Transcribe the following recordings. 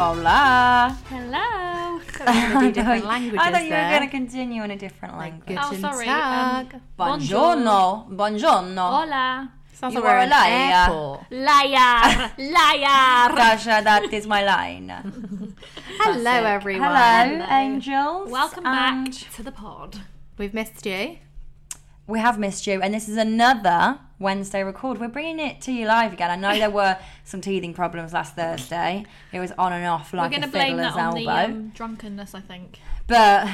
Hola. Hello. Gonna do different languages I thought you there. were going to continue in a different language. Oh, sorry, Tag. um, Buongiorno. Buongiorno. Hola. Sounds You like we're a liar. Liar. Liar. Tasha, that is my line. Hello, Classic. everyone. Hello, angels. Welcome And back to the pod. We've missed you. We have missed you, and this is another Wednesday record. We're bringing it to you live again. I know there were some teething problems last Thursday. It was on and off like We're going a to blame fiddler's that on elbow. the um, drunkenness, I think. But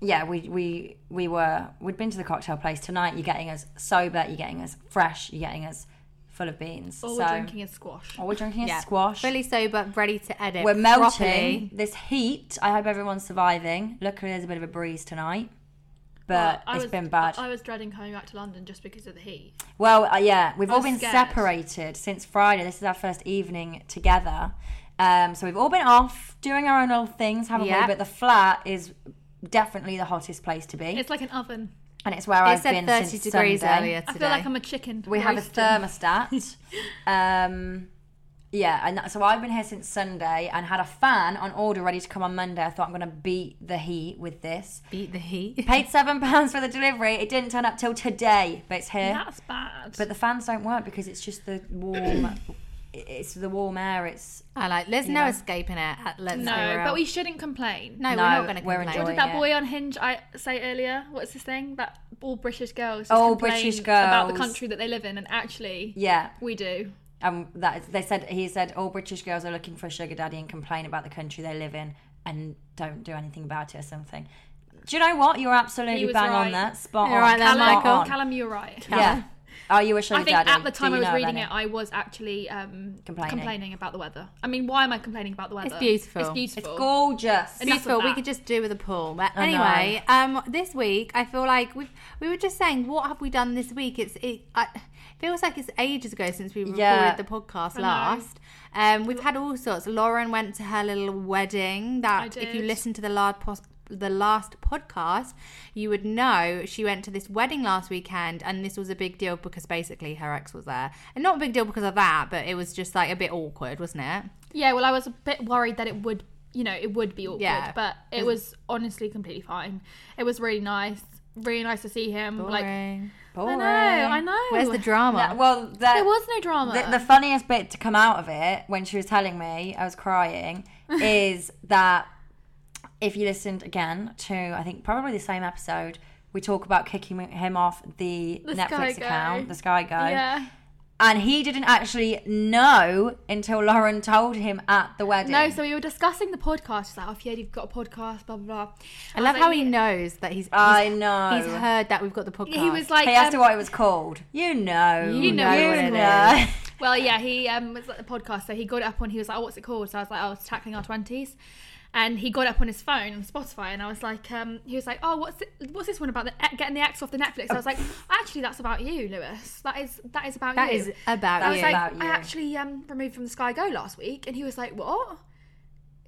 yeah, we we we were we'd been to the cocktail place tonight. You're getting us sober. You're getting us fresh. You're getting us full of beans. All so, we're drinking is squash. All we're drinking is Yeah. squash. Fully sober, ready to edit. we're melting properly. this heat. I hope everyone's surviving. Luckily, there's a bit of a breeze tonight, but Well, I it's was- been bad. I was dreading coming back to London just because of the heat. Well, uh, yeah, we've all been scared. separated since Friday. This is our first evening together. Um, so we've all been off doing our own little things, haven't Yeah. we? But the flat is definitely the hottest place to be, It's like an oven. and it's where It I've said been 30 since degrees Sunday. earlier I feel like I'm a chicken. We have a thermostat. um, yeah, and that, so I've been here since Sunday and had a fan on order ready to come on Monday. I thought I'm going to beat the heat with this. Beat the heat. Paid seven pounds for the delivery. It didn't turn up till today, but it's here. That's bad. But the fans don't work because it's just the warm. it's the warm air. It's I like. There's no know? escaping it. Let's no, but we shouldn't complain. No, No, we're not going to we're complain. enjoying What did that it. boy on Hinge I say earlier? What's this thing? That all British girls. All complain British about the country that they live in, and actually, yeah. we do. Um, that is, they said he said all British girls are looking for a sugar daddy and complain about the country they live in and don't do anything about it or something. Do you know what? You're absolutely was bang on that. Spot You're on. right there, Spot Michael. on. Callum, you're right. Yeah. Are you a sugar I think daddy? at the time I was reading any? it, I was actually um, Complaining. complaining. about the weather. I mean, why am I complaining about the weather? It's beautiful. It's beautiful. It's gorgeous. Enough of Beautiful. We could just do with a pool. But I know. anyway, um, this week I feel like we we were just saying, what have we done this week? It's it. I, feels like it's ages ago since we recorded Yeah. the podcast I know. last. Um, we've had all sorts. Lauren went to her little wedding. That if you listen to the last pos- the last podcast, you would know she went to this wedding last weekend, and this was a big deal because basically her ex was there, and not a big deal because of that, but it was just like a bit awkward, wasn't it? Yeah, well, I was a bit worried that it would, you know, it would be awkward, Yeah. but it was honestly completely fine. It was really nice, really nice to see him. Like, Boring. I know, I know. Where's the drama? Yeah, well, that, There was no drama. the, the funniest bit to come out of it when she was telling me I was crying is that if you listened again to I think probably the same episode, we talk about kicking him off the, The Netflix Sky Go. account, the Sky Go, yeah. And he didn't actually know until Lauren told him at the wedding. No, so we were discussing the podcast. She's like, oh, yeah, you've got a podcast, blah, blah, blah. I was love like, how he knows that he's. he's I know. He's heard that we've got the podcast. He was like, he asked her um, what it was called. You know. You know You what it know. Well, yeah, he um, was at the podcast, so he got it up on. He was like, "Oh, what's it called?" So I was like, "Oh, it's tackling our 20s. And he got up on his phone on Spotify, and I was like, um, he was like, "Oh, what's it, what's this one about? The, getting the ex off the Netflix?" I was like, "Actually, that's about you, Lewis. That is that is about That you." is about I was you. like, About you. I actually um, removed from the Sky Go last week, and he was like, "What?"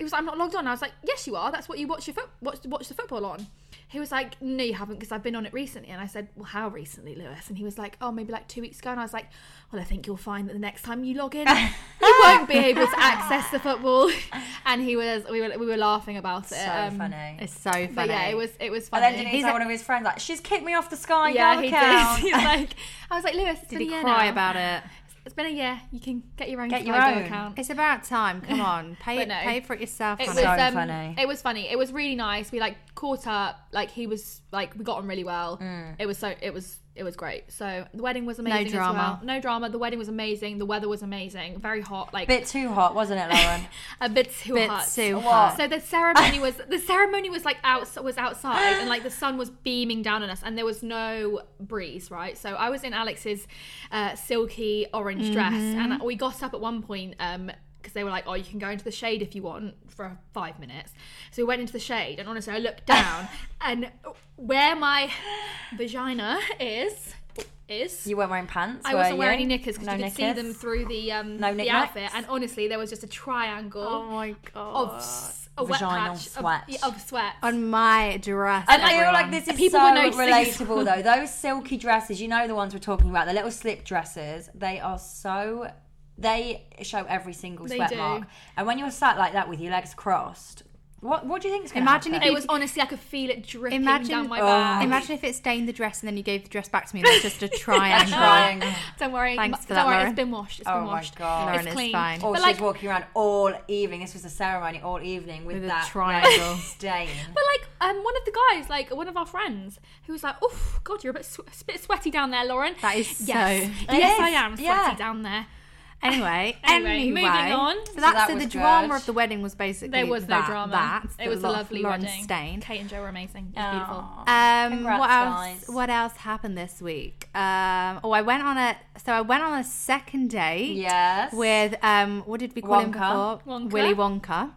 He was like, "I'm not logged on." I was like, "Yes, you are. That's what you watch your foot watch, watch the football on." He was like, "No, you haven't, because I've been on it recently." And I said, "Well, how recently, Lewis?" And he was like, "Oh, maybe like two weeks ago." And I was like, "Well, I think you'll find that the next time you log in, you won't be able to access the football." And he was, we were, we were laughing about it. so um, funny. It's so funny. But yeah, it was, it was And funny. then didn't he He's tell one of his friends like, "She's kicked me off the Sky yeah, Go he account." did. He's like, I was like, Lewis, it's Did been he a year cry now. about it? It's been a year. You can get your own Get your own. account. It's about time. Come on, pay But it, no. pay for it yourself. It was. So um, funny. It was funny. It was really nice. We like caught up. Like he was like we got on really well. Mm. It was so it was it was great. So the wedding was amazing. as drama. well. No drama. The wedding was amazing. The weather was amazing. Very hot. Like a Bit too hot, wasn't it, Lauren? a bit too Bit hot. too hot. So the ceremony was the ceremony was like out was outside and like the sun was beaming down on us and there was no breeze right so I was in Alex's uh, silky orange dress Mm-hmm. and we got up at one point um because they were like oh you can go into the shade if you want for five minutes so we went into the shade and honestly I looked down and where my vagina is is You weren't wearing pants. I wasn't wearing you? any knickers because No you could see them through the um No the outfit and honestly there was just a triangle oh my god. of s- a wet Vaginal patch sweat. Of, yeah, of sweat. on my dress. And I feel like this is People so were relatable though. Those silky dresses, you know the ones we're talking about, the little slip dresses, they are so they show every single They sweat do. mark. And when you're sat like that with your legs crossed, what what do you think is going to Imagine if It was honestly, I could feel it dripping Imagine- down my Oh. back. Imagine if it stained the dress and then you gave the dress back to me and it just a triangle. Triangle. Don't worry, Thanks for don't that, worry, Lauren. it's been washed. It's Oh been my washed. God. Lauren it's is clean. fine. Or But she's like, walking around all evening. This was a ceremony all evening with, With a that triangle. stain. But like um, one of the guys, like one of our friends, who was like, "Oh God, you're a bit, sw- a bit sweaty down there, Lauren." That is yes, so- yes, It I am sweaty yeah. down there. Anyway, Anyway, anyway, moving on. So, So that, that so was the drama of the wedding was basically There was that, no drama. That it was a lovely Lauren wedding. Stain. Kate and Joe were amazing. It was Aw. beautiful. Um, Congrats, what else? guys. What else happened this week? Um, oh, I went on a so I went on a second date Yes. with um, what did we call him Wonka. before? Wonka? Willy Wonka. How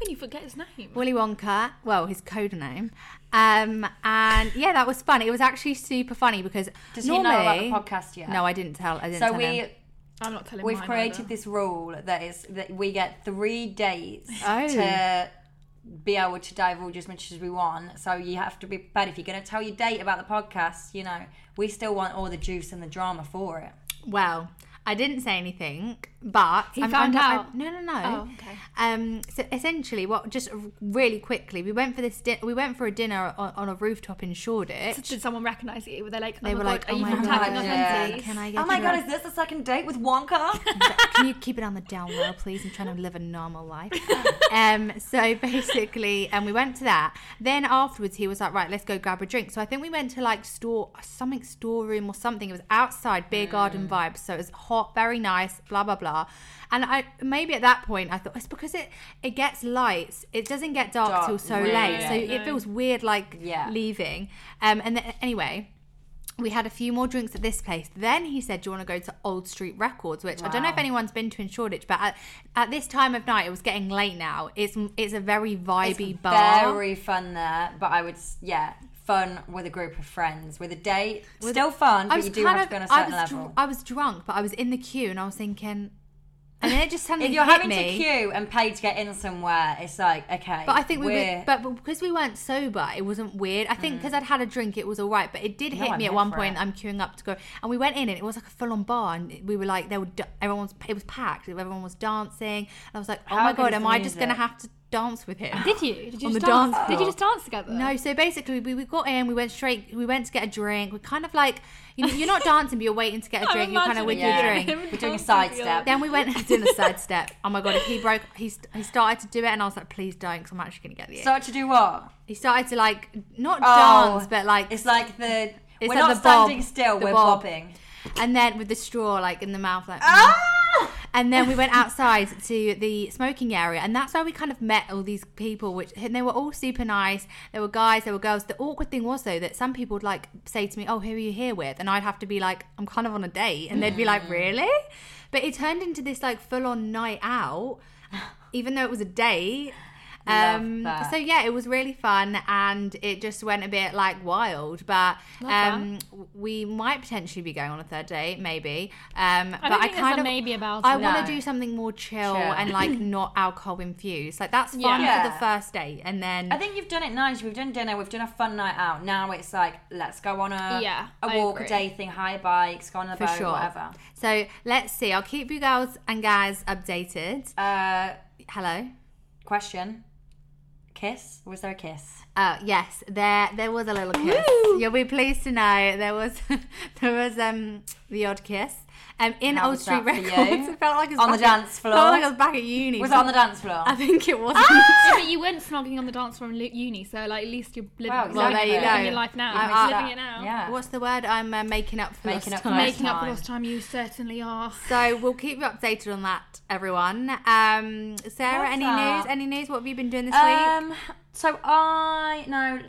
can you forget his name? Willy Wonka, well, his code name. Um, and yeah, that was fun. It was actually super funny because Does he know about the podcast yet? No, I didn't tell. I didn't So tell we him. I'm not telling. we've created either. this rule that is that we get three dates Oh. to be able to divulge as much as we want. So you have to be prepared. If you're going to tell your date about the podcast, you know, we still want all the juice and the drama for it. Well, I didn't say anything, but He I'm- found I'm- out? I- no, no, no. Oh, okay. Um, so essentially, what just really quickly, we went for this. Di- we went for a dinner on, on a rooftop in Shoreditch. Did someone recognise you? Were they like, oh They my were God, like, are "Oh you my from God, Tapping yeah. Authentic? Can I get Oh my god, a- is this the second date with Wonka? Can you keep it on the down low, please? I'm trying to live a normal life. um, so basically, and we went to that. Then afterwards, he was like, "Right, let's go grab a drink." So I think we went to like store something storeroom or something. It was outside, beer garden vibes. So it was hot, very nice, blah blah blah. And I maybe at that point I thought it's because it it gets lights. It doesn't get dark, Dark, till so really. late. So No. it feels weird, like Yeah. leaving. Um, and then, anyway we had a few more drinks at this place. Then he said, "Do you want to go to Old Street Records?" Which I don't know if anyone's been to in Shoreditch, but at, at this time of night, it was getting late now. It's it's a very vibey It's bar. Very fun there, but I would, yeah, fun with a group of friends. With a date, still fun, but you do have to be on a certain was, level. I was drunk, but I was in the queue and I was thinking, and then it just suddenly if you're having me. to queue and pay to get in somewhere, it's like okay. But I think we we're, but, but because we weren't sober, it wasn't weird. I think because I'd had a drink, it was all right. But it did Mm. No, hit I'm me at one point. it. I'm queuing up to go, and we went in, and it was like a full on bar, and we were like, there were d- everyone was it was packed, everyone was dancing. And I was like, oh How my god, am I just gonna have to dance with him? Did you? Did you On just the dance? dance Did you just dance together? No, so basically we, we got in, we went straight, we went to get a drink. We're kind of like, you know, you're not dancing, but you're waiting to get a I'm drink. You're kind of with imagining your drink. We're doing a Dancing side step. Then we went doing a sidestep. Oh my god, if he broke, he, he started to do it, and I was like, please don't, because I'm actually gonna get the itch. Start to do what? He started to like not Oh, dance, but like, It's like the It's we're like not the bob, standing still, the we're bob. bobbing. and then with the straw like in the mouth, like. Ah! And then we went outside to the smoking area, and that's where we kind of met all these people. Which and they were all super nice. There were guys, there were girls. The awkward thing was though that some people would like say to me, "Oh, who are you here with?" And I'd have to be like, "I'm kind of on a date," and they'd be Mm. like, "Really?" But it turned into this like full on night out, even though it was a date. Love Um, so yeah, it was really fun, and it just went a bit like wild. But Love um, we might potentially be going on a third date, maybe. Um, I but I kind of maybe about I want to do something more chill, Chill. and like not alcohol infused. Like that's fun Yeah. for the first date, and then I think you've done it nice. We've done dinner. We've done a fun night out. Now it's like let's go on a Yeah, a I walk, agree. a day thing, hire bikes, go on the for boat, sure. whatever. So let's see. I'll keep you girls and guys updated. Uh, Hello. question: Kiss? Was there a kiss? Uh, yes, there there was a little kiss. You'll be pleased to know there was there was um the odd kiss. Um, in How Old Street that Records, it felt like it was On the back at- dance floor? Felt like I was back at uni. Was it on the dance floor? I think it was. Yeah, but you weren't snogging on the dance floor in uni, so like at least you're living, Well, living, well, there you living your life now. I- You're I- living it now. yeah. What's the word? I'm uh, making up for Making lost up for time. lost Making up for time. lost time, you certainly are. So we'll keep you updated on that, everyone. Um, Sarah, What's any up? news? Any news? What have you been doing this week? So I no,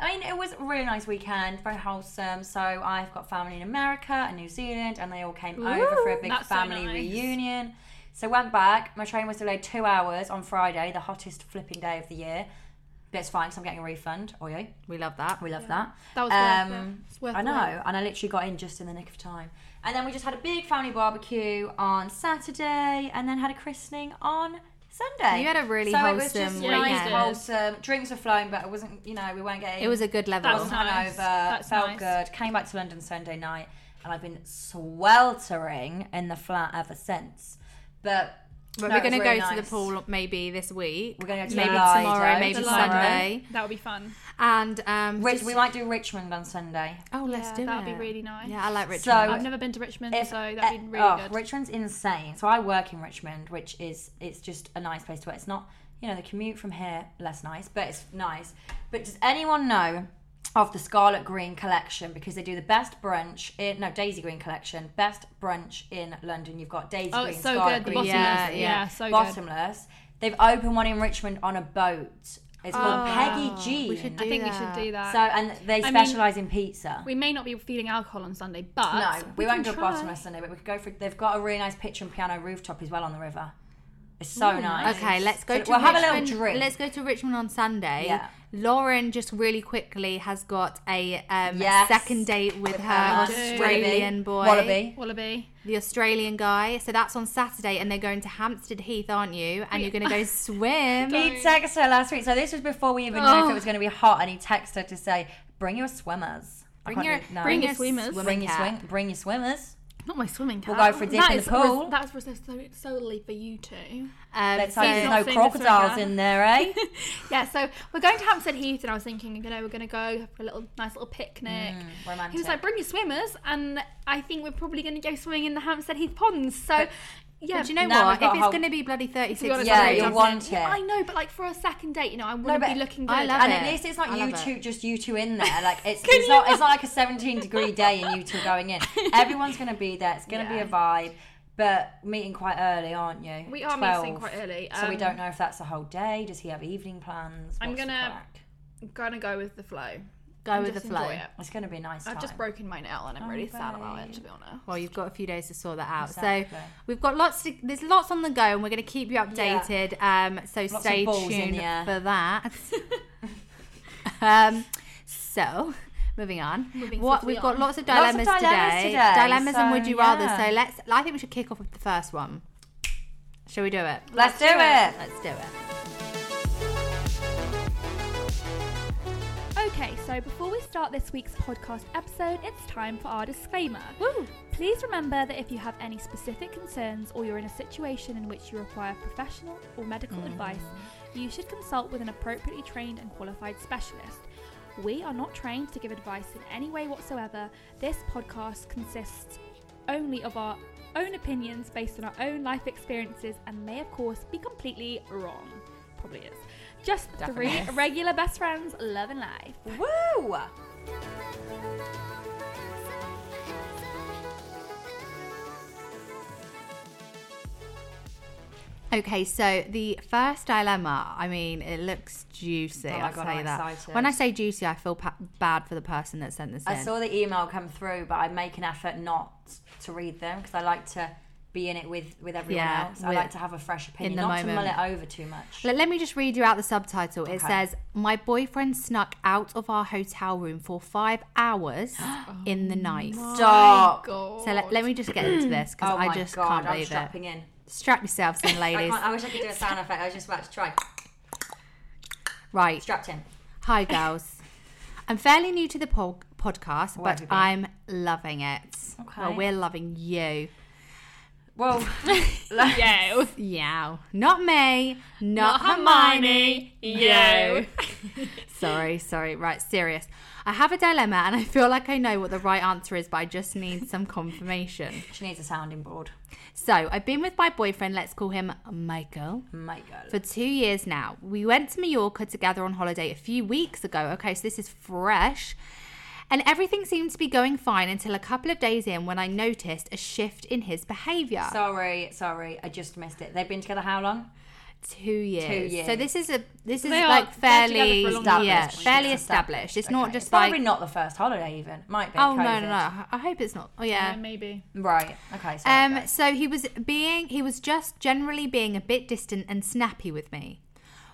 I mean it was a really nice weekend, very wholesome. So I've got family in America and New Zealand, and they all came over for a big that's so family nice. reunion. So went back. My train was delayed two hours on Friday, the hottest flipping day of the year. But it's fine because I'm getting a refund. Oh yeah, We love that. we love that. That was worth Um, it. I know, and I literally got in just in the nick of time. And then we just had a big family barbecue on Saturday, and then had a christening on Sunday. You had a really so it was just wholesome nice, weekend. wholesome. Drinks were flowing, but it wasn't. You know, we weren't getting. It was a good level. That's wasn't nice. hungover. That's felt nice. good. Came back to London Sunday night, and I've been sweltering in the flat ever since. But But no, we're going to really go to the pool maybe this week. We're gonna go to maybe the Lido, tomorrow, maybe The. Sunday. That would be fun. And um, Rich, just- we might do Richmond on Sunday. oh, let's Yeah, do that That would be really nice. Yeah, I like Richmond. So- I've never been to Richmond, If- so that'd be really oh, good. Richmond's insane. So I work in Richmond, which is it's just a nice place to work. It's not, you know, the commute from here less nice, but it's nice. But does anyone know of the Scarlett Green collection? Because they do the best brunch in no Daisy Green collection, best brunch in London. You've got Daisy oh, Green, so Scarlett good. Green, bottomless. Yeah, Yeah, yeah. so good. bottomless. They've opened one in Richmond on a boat. It's called Oh, Peggy Jean. we should I think we should do that. so and they I mean, specialize in pizza. we may not be feeding alcohol on Sunday, but No, we, won't can do try. bottomless Sunday, but we could go for. They've got a really nice Pitcher and Piano rooftop as well on the river. It's so Ooh, nice. Okay, let's go So to we'll have a Richmond. little drink. Let's go to Richmond on Sunday. Yeah. Lauren just really quickly has got a um, Yes. second date with, With her her Australian boy, Wallaby. Wallaby. the Australian guy. So that's on Saturday, and they're going to Hampstead Heath, aren't you? And you're going to go swim. Don't- He texted her last week, so this was before we even knew if Oh. it was going to be hot, and he texted her to say, "Bring your swimmers." Bring your, no. bring your your swimmers. bring your cap. swing, bring your swimmers. Not my swimming cap. We'll go for a dip That in the pool. res- that's reserved so- solely for you two. Um, Let's so- hope there's no crocodiles in there, eh? Yeah, so we're going to Hampstead Heath, and I was thinking, you know, we're going to go for a little nice little picnic. Mm, romantic. He was like, bring your swimmers, and I think we're probably going to go swimming in the Hampstead Heath ponds. So, yeah. But do you know Now what? If it's whole- going to be bloody to 36 be honest, Yeah, degrees, you jumping want in. Yeah, it. I know, but like for a second date, you know, I No, wouldn't but be looking good. I love and it. at least it's not I you love two, it. just you two in there. Like it's, it's not it's not like a 17 degree day and you two going in. Everyone's going to be there. It's going to be a vibe. But meeting quite early, aren't you? We are 12. meeting quite early. So we Um, don't know if that's a whole day. Does he have evening plans? I'm gonna- Gonna go with the flow. Go and with the flow. enjoy it. It's going to be a nice. I've just broken my nail, and I'm Oh, really sad about it. To be honest. Well, you've got a few days to sort that out. Exactly. So we've got lots. To, there's lots on the go, and we're going to keep you updated. Um, so of stay tuned for that. um, so moving on. Moving what we've got on. lots of Lots of dilemmas, dilemmas today. today, Dilemmas and would you rather. yeah. So let's. I think we should kick off with the first one. Shall we do it? Let's do do it. it. Let's do it. Okay, so before we start this week's podcast episode, it's time for our disclaimer. Woo. Please remember that if you have any specific concerns or you're in a situation in which you require professional or medical Mm-hmm. advice, you should consult with an appropriately trained and qualified specialist. We are not trained to give advice in any way whatsoever. This podcast consists only of our own opinions based on our own life experiences and may, of course, be completely wrong. Probably is. Just three regular best friends loving life. Woo! Okay, so the first dilemma, I mean, it looks juicy. Oh I'll God, tell I'm you that. excited. When I say juicy, I feel pa- bad for the person that sent this I in. saw the email come through, but I make an effort not to read them because I like to be in it with with everyone Yeah, else. I with- like to have a fresh opinion, the not to mull it over too much. Let, let me just read you out the subtitle. It Okay. says, My boyfriend snuck out of our hotel room for five hours in the night. Oh Stop. God. So let, let me just get into this because Oh I just God, can't I'm believe it. in. Strap yourselves in, ladies. can't, I wish I could do a sound effect. I was just about to try. Right. Strapped in. Hi, girls. I'm fairly new to the po- podcast, Where but? I'm loving it. Okay. Well, we're loving you. Well, Yeah. Yeah. Not me. Not, Not Hermione. Hermione, you. sorry, sorry. Right, serious. I have a dilemma and I feel like I know what the right answer is, but I just need some confirmation. she needs a sounding board. So, I've been with my boyfriend, let's call him Michael, Michael. For two years now. We went to Mallorca together on holiday a few weeks ago. Okay, so this is fresh. And everything seemed to be going fine until a couple of days in when I noticed a shift in his behaviour. Sorry, sorry, I just missed it. They've been together how long? two years. years. So this is a this is They like they're fairly for a long time. yeah, Established. fairly It's established. It's Okay. not just Probably like not the first holiday even. Might be. oh no no COVID. no. I hope it's not. Oh Yeah, yeah. maybe. Right. Okay. Sorry, Um, guys. so he was being, he was just generally being a bit distant and snappy with me.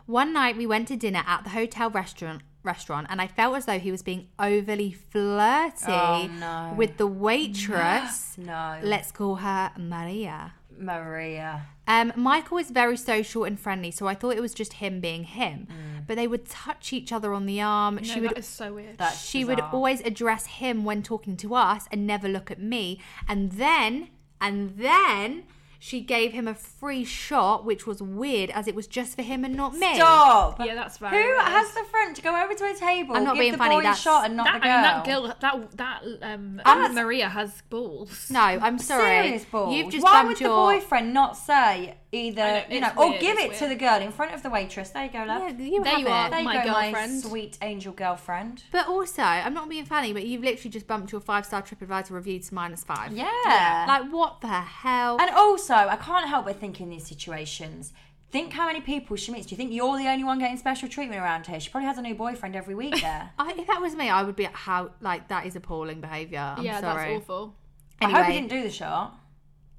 One night we went to dinner at the hotel restaurant, restaurant, and I felt as though he was being overly flirty Oh, no. with the waitress. no. Let's call her Maria. Maria. Um, Michael is very social and friendly, so I thought it was just him being him. Mm. But they would touch each other on the arm. No, she would is so weird. That's she would always address him when talking to us and never look at me. And then, and then she gave him a free shot, which was weird as it was just for him and not me. Stop. Yeah, that's right. Who weird. has the front to go over to a table? I'm not give being the funny, boy a shot and not that, the I mean, that girl, that that um, That's- Maria has balls. No, I'm sorry. Serious balls. You've just Why bumped would your the boyfriend not say either, know, you know, it's or give it's it to the girl in front of the waitress? There you go, love. Yeah, you There you it. are. there you my go, my sweet angel girlfriend. But also, I'm not being funny, but you've literally just bumped your five star TripAdvisor review to minus five. Yeah. Like, what the hell? And also, I can't help but think in these situations. Think how many people she meets. Do you think you're the only one getting special treatment around here? She probably has a new boyfriend every week there. I, if that was me, I would be at how like that is appalling behaviour. I'm yeah, sorry. that's awful. I hope Anyway. he didn't do the shot.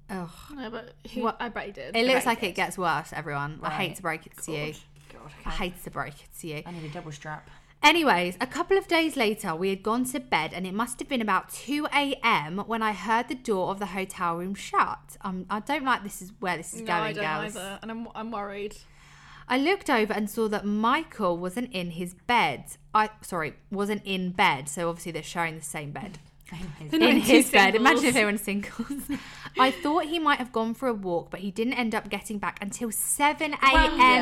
Ugh. No, but who, What- I bet he did. It looks like he it gets worse, everyone. I hate to break it to you. God, I hate to break it to you. I need a double strap. Anyways, a couple of days later, we had gone to bed and it must have been about 2 a.m. when I heard the door of the hotel room shut. Um, I don't like this is where this is no, going, I don't girls. either, and I'm I'm worried. I looked over and saw that Michael wasn't in his bed. I sorry, wasn't in bed. So obviously they're sharing the same bed. They're in in two his bed. Imagine if they were in singles. I thought he might have gone for a walk, but he didn't end up getting back until 7 a.m.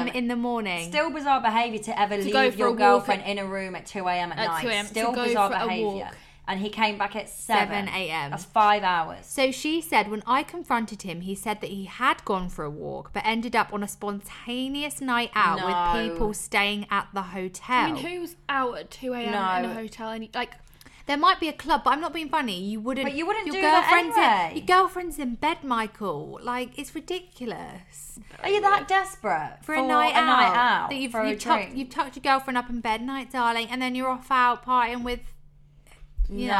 yeah. in the morning. Still bizarre behaviour to ever leave go for your a walk girlfriend at- in a room at 2 a.m. at, At night. 2 a.m. Still to go bizarre for a behaviour. walk. And he came back at 7. 7 a.m.. That's five hours. So she said when I confronted him, he said that he had gone for a walk, but ended up on a spontaneous night out No. with people staying at the hotel. I mean, who's out at 2 a.m. in No. a hotel? And like, There might be a club, but I'm not being funny. You wouldn't. But you wouldn't your do that girlfriend's anyway. In, your girlfriend's in bed, Michael. Like it's ridiculous Are you that desperate for, a night out. night out that you've for a you've tucked, drink? you've tucked your girlfriend up in bed, night, darling, and then you're off out partying with. You know.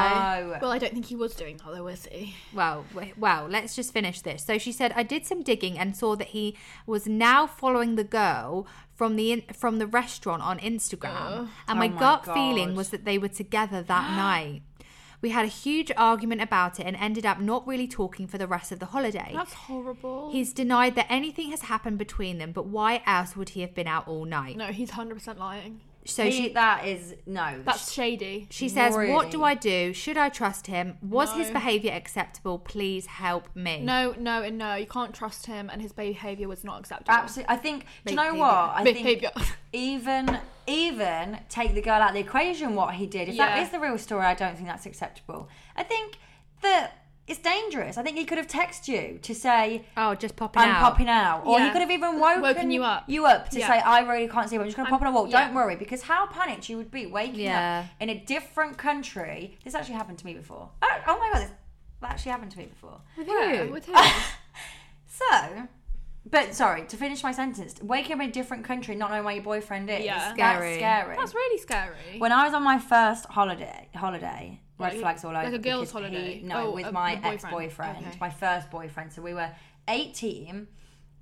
no. well, I don't think he was doing that though, was he? Well, well, let's just finish this. So she said, I did some digging and saw that he was now following the girl from the in- from the restaurant on Instagram, and my Oh my gut God. feeling was that they were together that night. We had a huge argument about it and ended up not really talking for the rest of the holiday. That's horrible. He's denied that anything has happened between them, but why else would he have been out all night? no, he's 100% lying. So He- she that is no. That's shady. she says, "What do I do? Should I trust him? Was his behavior acceptable? Please help me." No, no, and no. You can't trust him, and his behavior was not acceptable. Absolutely. I think. Do you know what? I Behaviour. think even even take the girl out of the equation. What he did. If that Yeah. is the real story, I don't think that's acceptable. I think that it's dangerous. I think he could have texted you to say. Oh, just popping out. I'm out. popping out, or he could have even woken, Woken you up. you up to Yeah. say, "I really can't sleep. I'm just going to pop on a walk." yeah. Don't worry, because how panicked you would be waking Yeah. up in a different country. This actually happened to me before. Oh, oh my god, this that actually happened to me before. With who? with who? So, but sorry to finish my sentence. Waking up in a different country, not knowing where your boyfriend is, Yeah. Scary. that's scary. That's really scary. when I was on my first holiday, holiday, red Like- flags all over. like a girl's holiday? He, no, Oh, with a- my ex-boyfriend, Okay. my first boyfriend. So we were eighteen,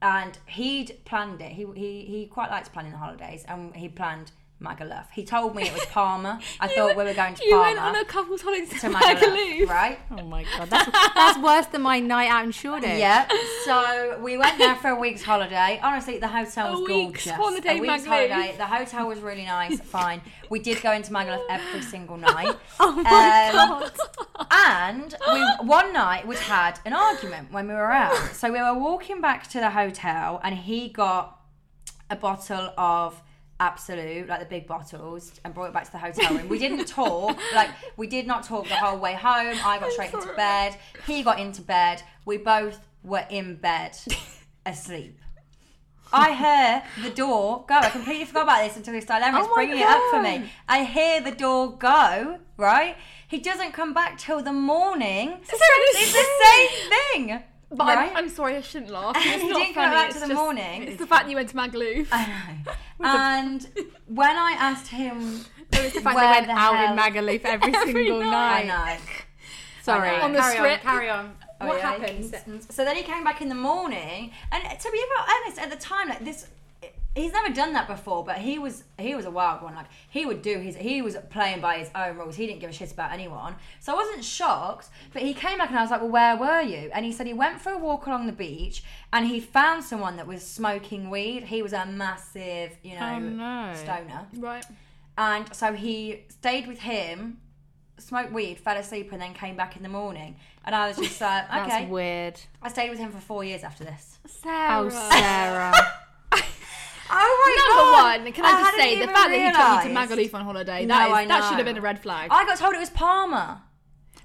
and he'd planned it. He he he quite likes planning the holidays, and he planned Magaluf. He told me it was Palma. I thought we were going to you Palma. went on a couple's holiday to to Magaluf. Magaluf, right? Oh my god, that's, that's worse than my night out in Shoreditch. Yeah. So we went there for a week's holiday. Honestly, the hotel was A week's gorgeous. holiday, a week's Magaluf. holiday. The hotel was really nice. Fine. We did go into Magaluf every single night. Oh my Um, god. And we one night we'd had an argument when we were out. So we were walking back to the hotel, and he got a bottle of Absolut, like the big bottles, and brought it back to the hotel room. We didn't talk, like we did not talk the whole way home. I got straight into bed. He got into bed. We both were in bed, asleep. I hear the door go. I completely forgot about this until this dilemma is Oh bringing it up for me. I hear the door go, right? He doesn't come back till the morning. Seriously? It's the same thing. But right? I'm, I'm sorry, I shouldn't laugh. It's He didn't come funny. back to the just- morning. It's the fact you went to Magaluf. I know. And when I asked him, It's the fact Where they went the out hell- in Magaluf every, single night. Night. Sorry. On the carry strip. on, carry on. Oh, what yeah, happened? So then he came back in the morning, and to be honest, at the time, like this, he's never done that before. But he was he was a wild one. Like he would do his he was playing by his own rules. He didn't give a shit about anyone. So I wasn't shocked. But he came back, and I was like, "Well, where were you?" And he said he went for a walk along the beach, and he found someone that was smoking weed. He was a massive, you know, Oh, no. stoner. Right. And so he stayed with him smoked weed, fell asleep, and then came back in the morning. And I was just like, That's okay. weird. I stayed with him for four years after this. Sarah. Oh, Sarah. Oh Number one, can I, just say the fact that he took you to Magaluf on holiday, No, that, is, I that know. should have been a red flag. I got told it was Palma.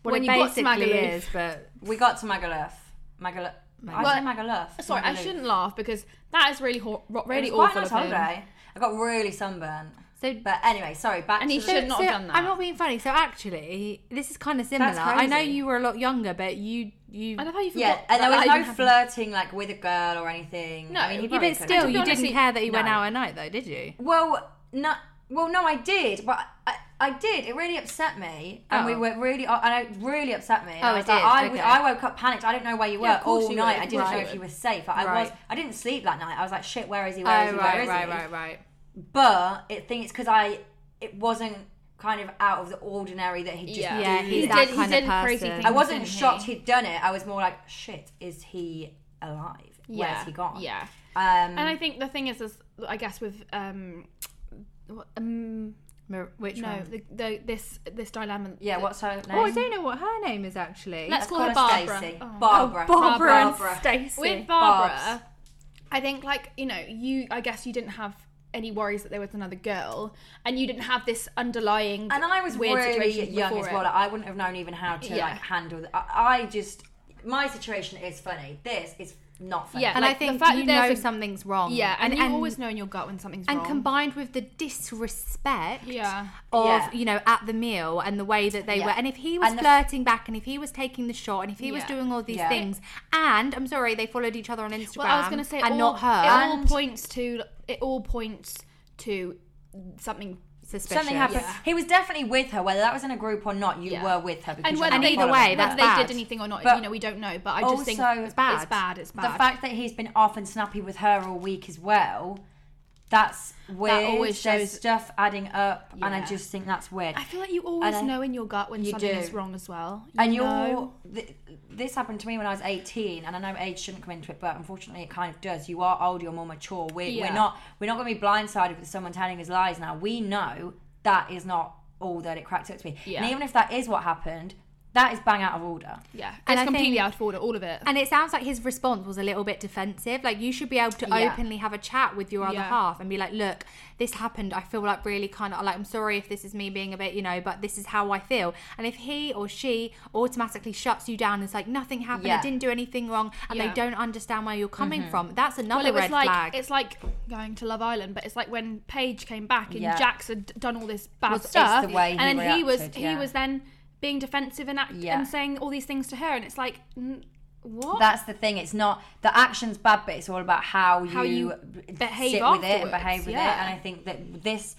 Well, When it you got to basically Magaluf. is, but We got to Magaluf. Magaluf. I Well, Magaluf. Sorry, I Magaluf. shouldn't laugh because that is really ho- ro- It really was quite awful nice of him. holiday. I got really sunburned. So. But anyway, sorry. Back And to he should not so have done that. I'm not being funny. So actually, this is kind of similar. That's I know you were a lot younger, but you you. I love how you forgot. Yeah, and there was no happened. flirting like with a girl or anything. No, I mean, he yeah, yeah, but still, you honest, didn't care that he went out at night, though, did you? Well, no. Well, no, I did, but I, I did. It really upset me, and we Oh. were really, and it really upset me. And Oh, I it was like, did? I, Okay. I woke up panicked. I didn't know where you were Yeah, all night. would. I didn't Right. know if you were safe. I Right. was. I didn't sleep that night. I was like, shit, where is he? Oh, Where is he? Where right, is right, he? right, right. But it think it's because I, it wasn't kind of out of the ordinary that he just Yeah, Yeah, it. he's he that did, kind he of did crazy person. things. I wasn't didn't he? shocked he'd done it. I was more like, shit, is he alive? Yeah, Where's he gone? Yeah, Um, and I think the thing is, is I guess with um, what- um Mir- Which no, one? the, the this this dilemma. yeah, that- what's her name? Oh, I don't know what her name is actually. Let's call her her Barbara. Stacey. Oh. Barbara. Barbara, Barbara. and Stacey. with Barbara, Barbs. I think like you know you. I guess you didn't have any worries that there was another girl, and you didn't have this underlying. and I was weird really young as well. Like, I wouldn't have known even how to Yeah. like handle. The, I, I just my situation is funny. This is not funny. Yeah, and like, I think the fact you that know a- something's wrong. yeah, and, you always know in your gut when something's and wrong. And combined with the disrespect Yeah. of Yeah. you know at the meal and the way that they Yeah. were and if he was And the- flirting back and if he was taking the shot and if he was doing all these Yeah. things and i'm sorry they followed each other on instagram Well, I was going to say, and all, not her It all points to it all points to something. Suspicious Something happened. Yeah. He was definitely with her, whether that was in a group or not. You Yeah. were with her, because And whether not they, either way, that's whether bad. they did anything or not, But you know, we don't know. But I just think it's bad. It's bad. It's bad. the fact that he's been off and snappy with her all week as well. That's weird. always There's shows- stuff adding up, and I just think that's weird. I feel like you always I- know in your gut when You something do. is wrong as well. You and you're know. th- this happened to me when I was 18 and I know age shouldn't come into it but unfortunately it kind of does you are older you're more mature we're, Yeah. we're not we're not going to be blindsided with someone telling us lies now we know that is not all that it cracked up to be Yeah. and even if that is what happened that is bang out of order Yeah, it's I completely think- out of order, all of it. and it sounds like his response was a little bit defensive. Like you should be able to Yeah. openly have a chat with your other Yeah. half and be like, "Look, this happened. I feel like really kind of like I'm sorry if this is me being a bit, you know, but this is how I feel." And if he or she automatically shuts you down and is like, "Nothing happened. I didn't do anything wrong," and Yeah. they don't understand where you're coming Mm-hmm. from, that's another well, it was red like flag. it's like going to Love Island, but it's like when Paige came back and Yeah. Jacques had done all this bad Was- stuff, the way and then he was he was then being defensive and act, Yeah. and saying all these things to her, and it's like, n- what? that's the thing it's not the action's bad but it's all about how you, How you behave sit with it and behave with yeah. it and i think that this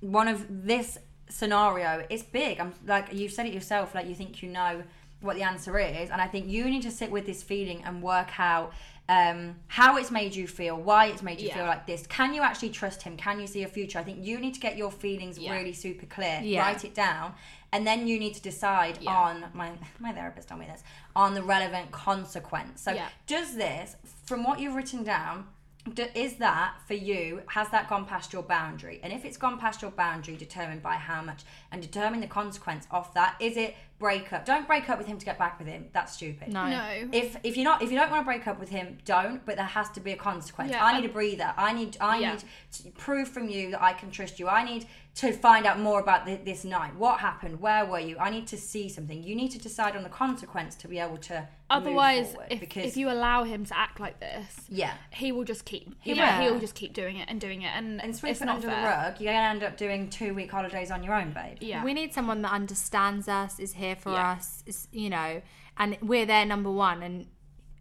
one of this scenario is big i'm like you said it yourself like you think you know what the answer is and i think you need to sit with this feeling and work out um, how it's made you feel why it's made you Yeah. feel like this can you actually trust him can you see a future i think you need to get your feelings Yeah. really super clear write it down and then you need to decide Yeah. on my my therapist told me this on the relevant consequence. So Yeah. does this from what you've written down do, is that for you has that gone past your boundary? And if it's gone past your boundary determined by how much and determine the consequence of that is it break up? Don't break up with him to get back with him. That's stupid. No. no, if if you're not if you don't want to break up with him don't but there has to be a consequence. Yeah, i I- need a breather. I need i Yeah. need to prove from you that i can trust you. I need to find out more about thi- this night what happened where were you i need to see something you need to decide on the consequence to be able to Otherwise, forward, if, because if you allow him to act like this, yeah he will just keep. He Yeah. will, he'll just keep doing it and doing it, and, and it's sweeping not under fair. the rug you're gonna end up doing two week holidays on your own babe Yeah, We need someone that understands us, is here for Yeah. us, is, you know, and we're their number one. And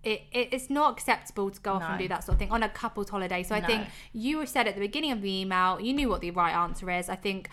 it, it, it's not acceptable to go off and do that sort of thing on a couple's holiday. So I No. think you said at the beginning of the email, you knew what the right answer is. I think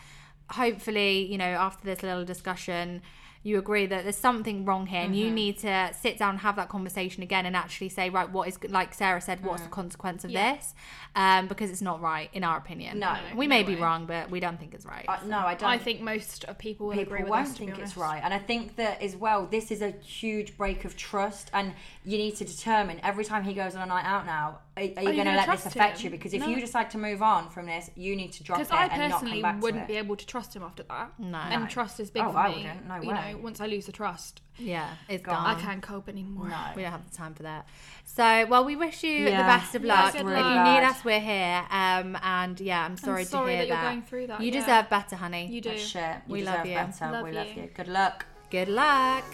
hopefully, you know, after this little discussion, you agree that there's something wrong here and Mm-hmm. you need to sit down and have that conversation again and actually say right what is like sarah said what's Mm. the consequence of this um because it's not right in our opinion No, we may no be wrong but we don't think it's right Uh, no, I don't. I think most of people will people agree with won't us, think it's right and i think that as well this is a huge break of trust and you need to determine every time he goes on a night out now are, are you you going to let this affect him? you because if No. you decide to move on from this you need to drop it Because I and not personally come back wouldn't be able to trust him after that. No. And No. trust is big Oh, for I me. wouldn't. No you way. know, once I lose the trust, yeah it's Gone. gone I can't cope anymore. no we don't have the time for that so well we wish you the best of Yeah, luck good if you need us we're here um and yeah i'm sorry, sorry to hear that you're going through that, you yeah. deserve better honey You do. That's shit you We deserve love you. better Love we love you. you good luck good luck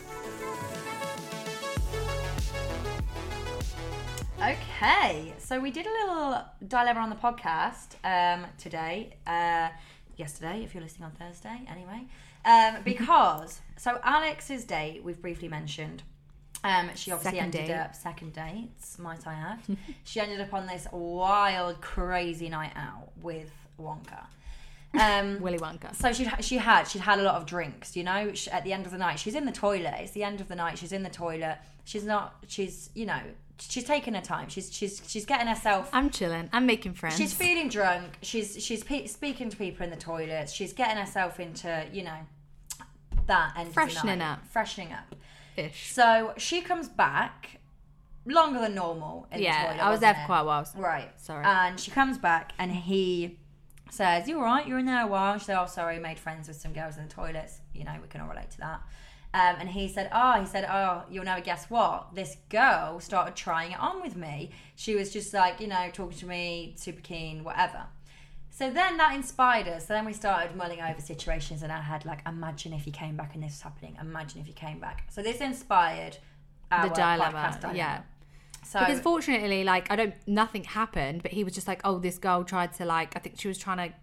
Okay, so we did a little dilemma on the podcast um, today, uh, yesterday, if you're listening on Thursday, anyway, um, because so Alex's date we've briefly mentioned. Um, she obviously Second ended date. up second dates, might I add. she ended up on this wild, crazy night out with Wonka. Um, willy wonka so she she had she'd had a lot of drinks. You know, she, at the end of the night, she's in the toilet. It's the end of the night. She's in the toilet. She's not. She's you know. She's taking her time. She's she's she's getting herself. i'm chilling i'm making friends She's feeling drunk. She's she's pe- speaking to people in the toilets. She's getting herself into you know that the Freshening up. freshening up. ish So she comes back longer than normal in the yeah toilet. i was there for it? quite a while Right. Sorry. And she comes back and he says, You alright? You're in there a while. She said, Oh, sorry, made friends with some girls in the toilets. You know, we can all relate to that. Um, and he said, Oh, he said, Oh, you'll never guess what? This girl started trying it on with me. She was just like, you know, talking to me, super keen, whatever. So then that inspired us. So then we started mulling over situations in our head, like, imagine if you came back and this was happening. Imagine if you came back. So this inspired our the dilemma, dilemma. yeah. So Because fortunately, like I don't, nothing happened. But he was just like, "Oh, this girl tried to like, I think she was trying to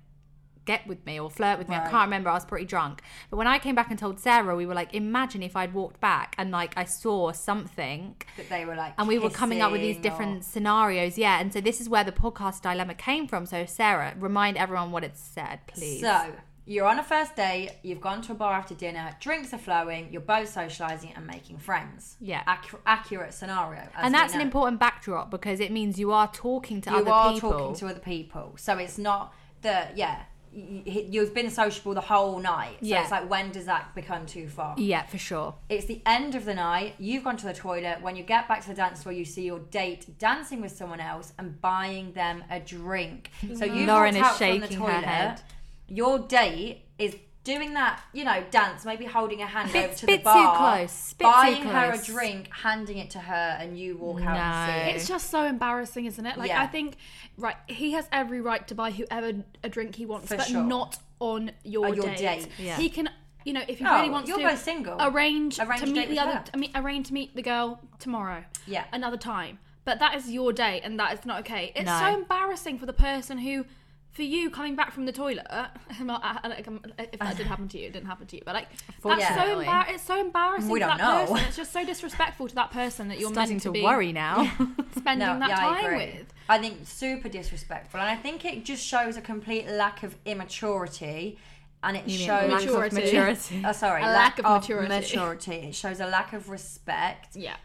get with me or flirt with me. I can't remember. I was pretty drunk. But when I came back and told Sarah, we were like, imagine if I'd walked back and like I saw something, that they were like, and we were coming up with these kissing or- different scenarios. Yeah, and so this is where the podcast dilemma came from. So Sarah, remind everyone what it said, please. So you're on a first date. You've gone to a bar after dinner. Drinks are flowing. You're both socialising and making friends. Yeah. Accu- accurate scenario. and that's an important backdrop because it means you are talking to You other are talking to other people, so it's not the yeah. You've been sociable the whole night. So Yeah. it's like when does that become too far? yeah, for sure. It's the end of the night. You've gone to the toilet. When you get back to the dance floor, you see your date dancing with someone else and buying them a drink. So mm-hmm. you Lauren is out from the shaking her toilet. head. Your date is doing that, you know, dance, maybe holding a hand Bit- over to bit the too bar, close, bit too buying her a drink, handing it to her, and you walk out No. and see. It's just so embarrassing, isn't it? Like Yeah. I think, right, he has every right to buy whoever a drink he wants, For but sure. not on your, On your date. date. Yeah. He can, you know, if he Oh, really wants to. you're to, both single. arrange, Arrange to meet the other, her. I mean, arrange to meet the girl tomorrow. Yeah. another time. But that is your date, and that is not okay. It's No. so embarrassing for the person who. For you coming back from the toilet, not- like, um, if that did happen to you, it didn't happen to you. But like, that's so embar- it's so embarrassing We don't that know. person. It's just so disrespectful to that person that you're Starting meant to to be worry now. spending No, that yeah, time agree. with. I think super disrespectful, and I think it just shows a complete lack of immaturity, and it You shows lack of Maturity. maturity. Oh, sorry, A lack of maturity. maturity. It shows a lack of respect, Yeah,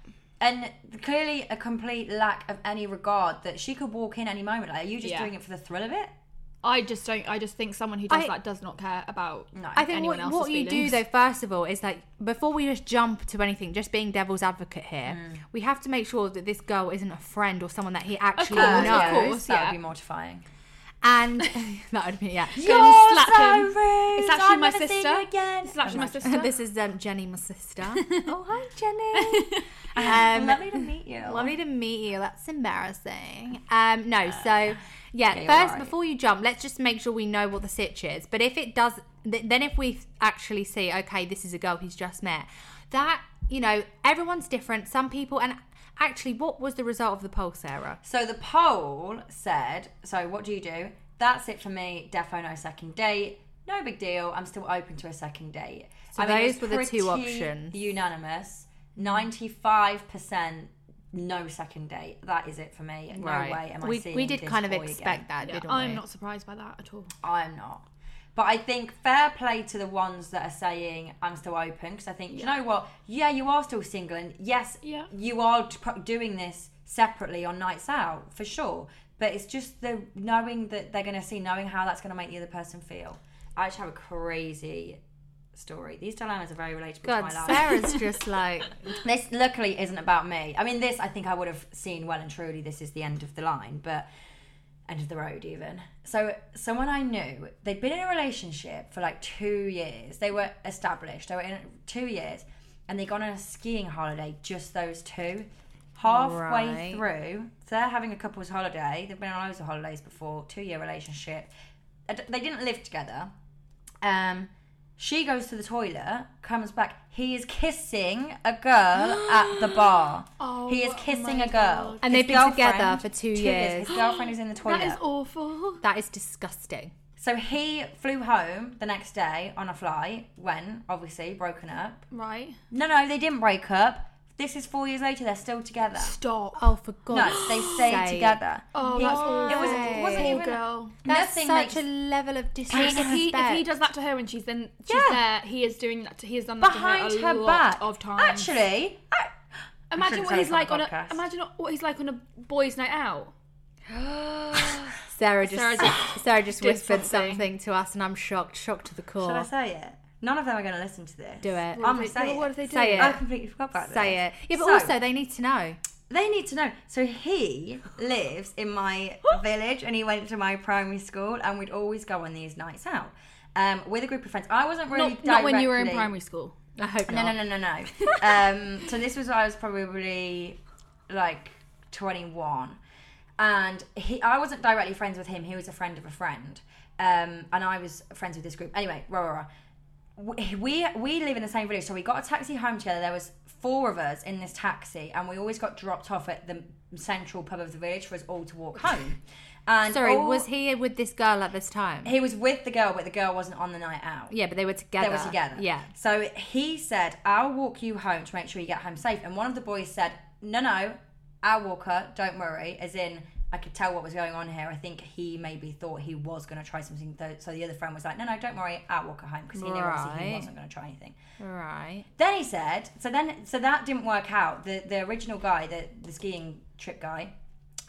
and clearly a complete lack of any regard that she could walk in any moment. Like, are you just Yeah. doing it for the thrill of it? I just don't. I just think someone who does I- that does not care about. No. I think anyone what, else's what you do though, first of all, is like before we just jump to anything, just being devil's advocate here, Mm. we have to make sure that this girl isn't a friend or someone that he actually course, Uh, of knows. yeah, course, that yeah. would be mortifying. And that would be yeah. Gonna slap him. rude. It's actually my sister. again. This is actually my sister. this is um, Jenny, my sister. oh hi, Jenny. Um, Lovely to meet you. Lovely to meet you. That's embarrassing. Um, no, so yeah, first right. before you jump, let's just make sure we know what the sitch is. But if it does, th- then if we actually see, okay, this is a girl he's just met, that you know, everyone's different. Some people, and actually, what was the result of the poll, Sarah? So the poll said, so what do you do? That's it for me. Defo no second date. No big deal. I'm still open to a second date. So I mean, those were the two options. Unanimous. Ninety-five percent no second date. That is it for me. No way am I we seeing we did this kind of expect again. that, Yeah, I'm we? not surprised by that at all. I'm not. But I think fair play to the ones that are saying I'm still open because I think you know what? Yeah, you are still single, and yes, Yeah. you are doing this separately on nights out for sure. But it's just the knowing that they're going to see, knowing how that's going to make the other person feel. I just have a crazy story. These dilemmas are very relatable God, to my life. Sarah's just like This luckily isn't about me. I mean, this I think I would have seen well and truly. This is the end of the line, but end of the road even. So someone I knew, they'd been in a relationship for like two years. They were established. They were in two years, and they gone on a skiing holiday. Just those two. Halfway Right. through, so they're having a couple's holiday. They've been on loads of holidays before. Two year relationship. They didn't live together. Um, she goes to the toilet, comes back. He is kissing a girl at the bar. Oh he is kissing a girl. And they've been together for two years. His girlfriend is in the toilet. That is awful. that is disgusting. so he flew home the next day on a flight when, obviously, broken up. Right. No, no, they didn't break up. This is four years later. They're still together. Stop. Oh, for God's No, they stay sake. together. Oh, He- that's awful. It was. It wasn't Poor even. girl. That's Nothing such makes a level of If disrespect. he, if he does that to her and she's then she's Yeah. there, he is doing that. To, he has done that behind to her, her lot back. of times. Actually, I, imagine shouldn't what say he's this on like on a. podcast. Imagine what he's like on a boys' night out. Sarah just Sarah Sarah just just, did whispered something. something. to us, and I'm shocked, shocked to the core. should I say it? None of them are going to listen to this. Do it. What I'm gonna they- say what it. if they do? Say it. I completely forgot about this. Say this. it. Yeah, but So- also they need to know. They need to know. So he lives in my village and he went to my primary school and we'd always go on these nights out um, with a group of friends. I wasn't really Not, not when you were in directly- primary school. I hope No, not. no, no, no, no. um, so this was I was probably like 21, and he I wasn't directly friends with him. He was a friend of a friend, um, and I was friends with this group. Anyway, rah, rah, rah. We, we live in the same village, so we got a taxi home together. There was four of us in this taxi, and we always got dropped off at the central pub of the village for us all to walk home. And Sorry, all- was he with this girl at this time? He was with the girl, but the girl wasn't on the night out. yeah, but they were together. They were together. Yeah. So he said, I'll walk you home to make sure you get home safe. And one of the boys said, No, no, I'll walk her, don't worry. As in, I could tell what was going on here. I think he maybe thought he was going to try something. Though, so the other friend was like, No, no, don't worry, I'll walk her home. Because he knew obviously he wasn't going to try anything. Right. Then he said, so then, so that didn't work out. The the original guy, the the skiing trip guy,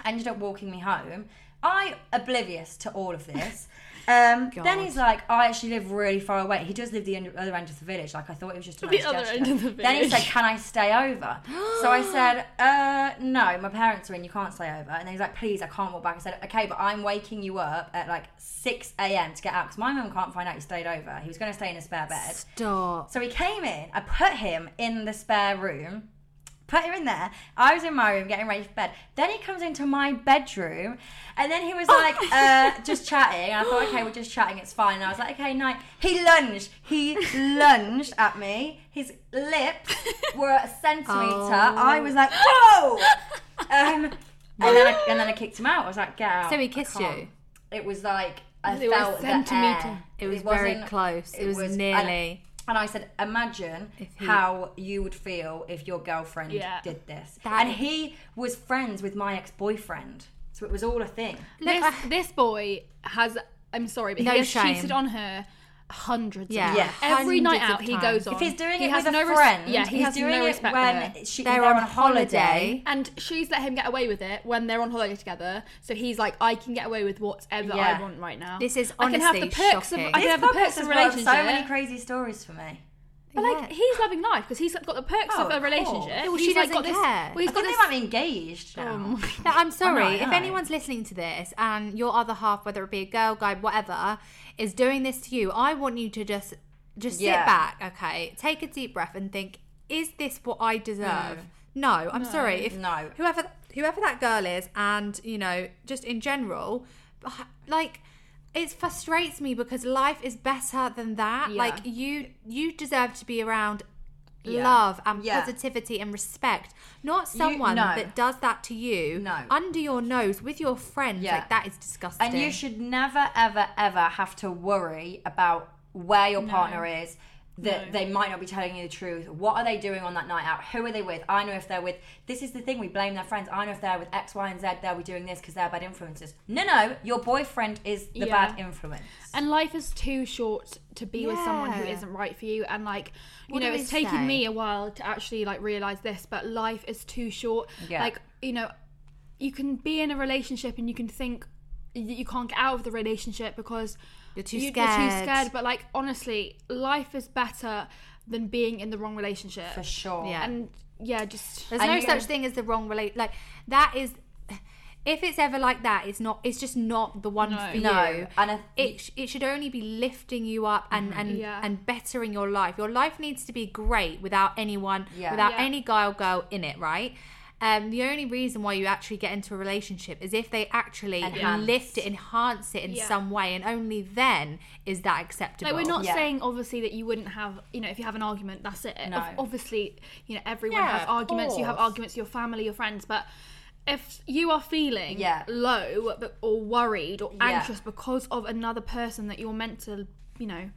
ended up walking me home. I oblivious to all of this. Um, then he's like, I actually live really far away. He does live the end- other end of the village. Like I thought it was just a The nice other gesture. end of the Then he said. Can I stay over? so I said, uh, No, my parents are in. You can't stay over. And then he's like, Please, I can't walk back. I said, Okay, but I'm waking you up at like six a.m. to get out because my mum can't find out you stayed over. He was going to stay in a spare bed. Stop. So he came in. I put him in the spare room. Put him in there. I was in my room getting ready for bed. Then he comes into my bedroom, and then he was like, uh, just chatting. And I thought, okay, we're just chatting. It's fine. And I was like, okay, night. He lunged. He lunged at me. His lips were a centimeter. Oh. I was like, whoa. Um, and then I, and then I kicked him out. I was like, get out. So he kissed can't." you? It was like I It was felt the centimetre. It was very close. It, was, and- nearly. And I said, imagine he- how you would feel if your girlfriend Yeah. did this. That and is- he was friends with my ex boyfriend. So it was all a thing. This, this boy has. I'm sorry, but No he has shame. cheated on her hundreds. Yeah. of Yeah. times. Every night out he goes on. If he's doing he it has with a no res- friend, yeah, he he's has doing no it respect for when her. she, They're they're, on on holiday. holiday. And she's let him get away with it when they're on holiday together. So he's like, I can get away with whatever Yeah. I want right now. This is I can have the honestly perks shocking. of I can This have the perks of a relationship. so many crazy stories for me. But like he's loving life because he's got the perks Oh, of a relationship. Well, he's she like doesn't got this. care. Well, he's I got this. they might be engaged now. Oh no, I'm sorry. If anyone's listening to this and your other half, whether it be a girl, guy, whatever, is doing this to you, I want you to just just Yeah. sit back, okay, take a deep breath and think: Is this what I deserve? Hmm. No, I'm sorry. If No. whoever whoever that girl is, and you know, just in general, like. It frustrates me because life is better than that. Yeah. Like you, you deserve to be around Yeah. love and Yeah. positivity and respect, not someone no. that does that to you No. under your nose with your friends. Yeah. Like that is disgusting. And you should never, ever, ever have to worry about where your partner is that they might not be telling you the truth. What are they doing on that night out? Who are they with? I know if they're with. This is the thing. We blame their friends. I know if they're with X, Y, and Z, they'll be doing this because they're bad influences. No, no. Your boyfriend is the Yeah. bad influence. And life is too short to be with someone who Yeah. isn't right for you. And like, you What know, it's taken say? me a while to actually like realize this, but life is too short. Yeah. Like, you know, you can be in a relationship and you can think that you can't get out of the relationship because You're too you- scared. You're too scared. But like, honestly, life is better than being in the wrong relationship. For sure. Yeah. And yeah, just There's no you- such thing as the wrong relate. Like that is, if it's ever like that, it's not. It's just not the one No. for No. you. And I, It, sh- it should only be lifting you up and mm-hmm. and, Yeah. and bettering your life. Your life needs to be great without anyone, Yeah. without Yeah. any guy or girl in it, right? Um, the only reason why you actually get into a relationship is if they actually Enhance. lift it, enhance it in Yeah. some way, and only then is that acceptable. Like we're not Yeah. saying obviously that you wouldn't have, you know, if you have an argument, that's it. No. Obviously, you know, everyone Yeah, has of arguments. You have arguments your family, your friends, but if you are feeling Yeah. low or worried or Yeah. anxious because of another person that you're meant to, you know,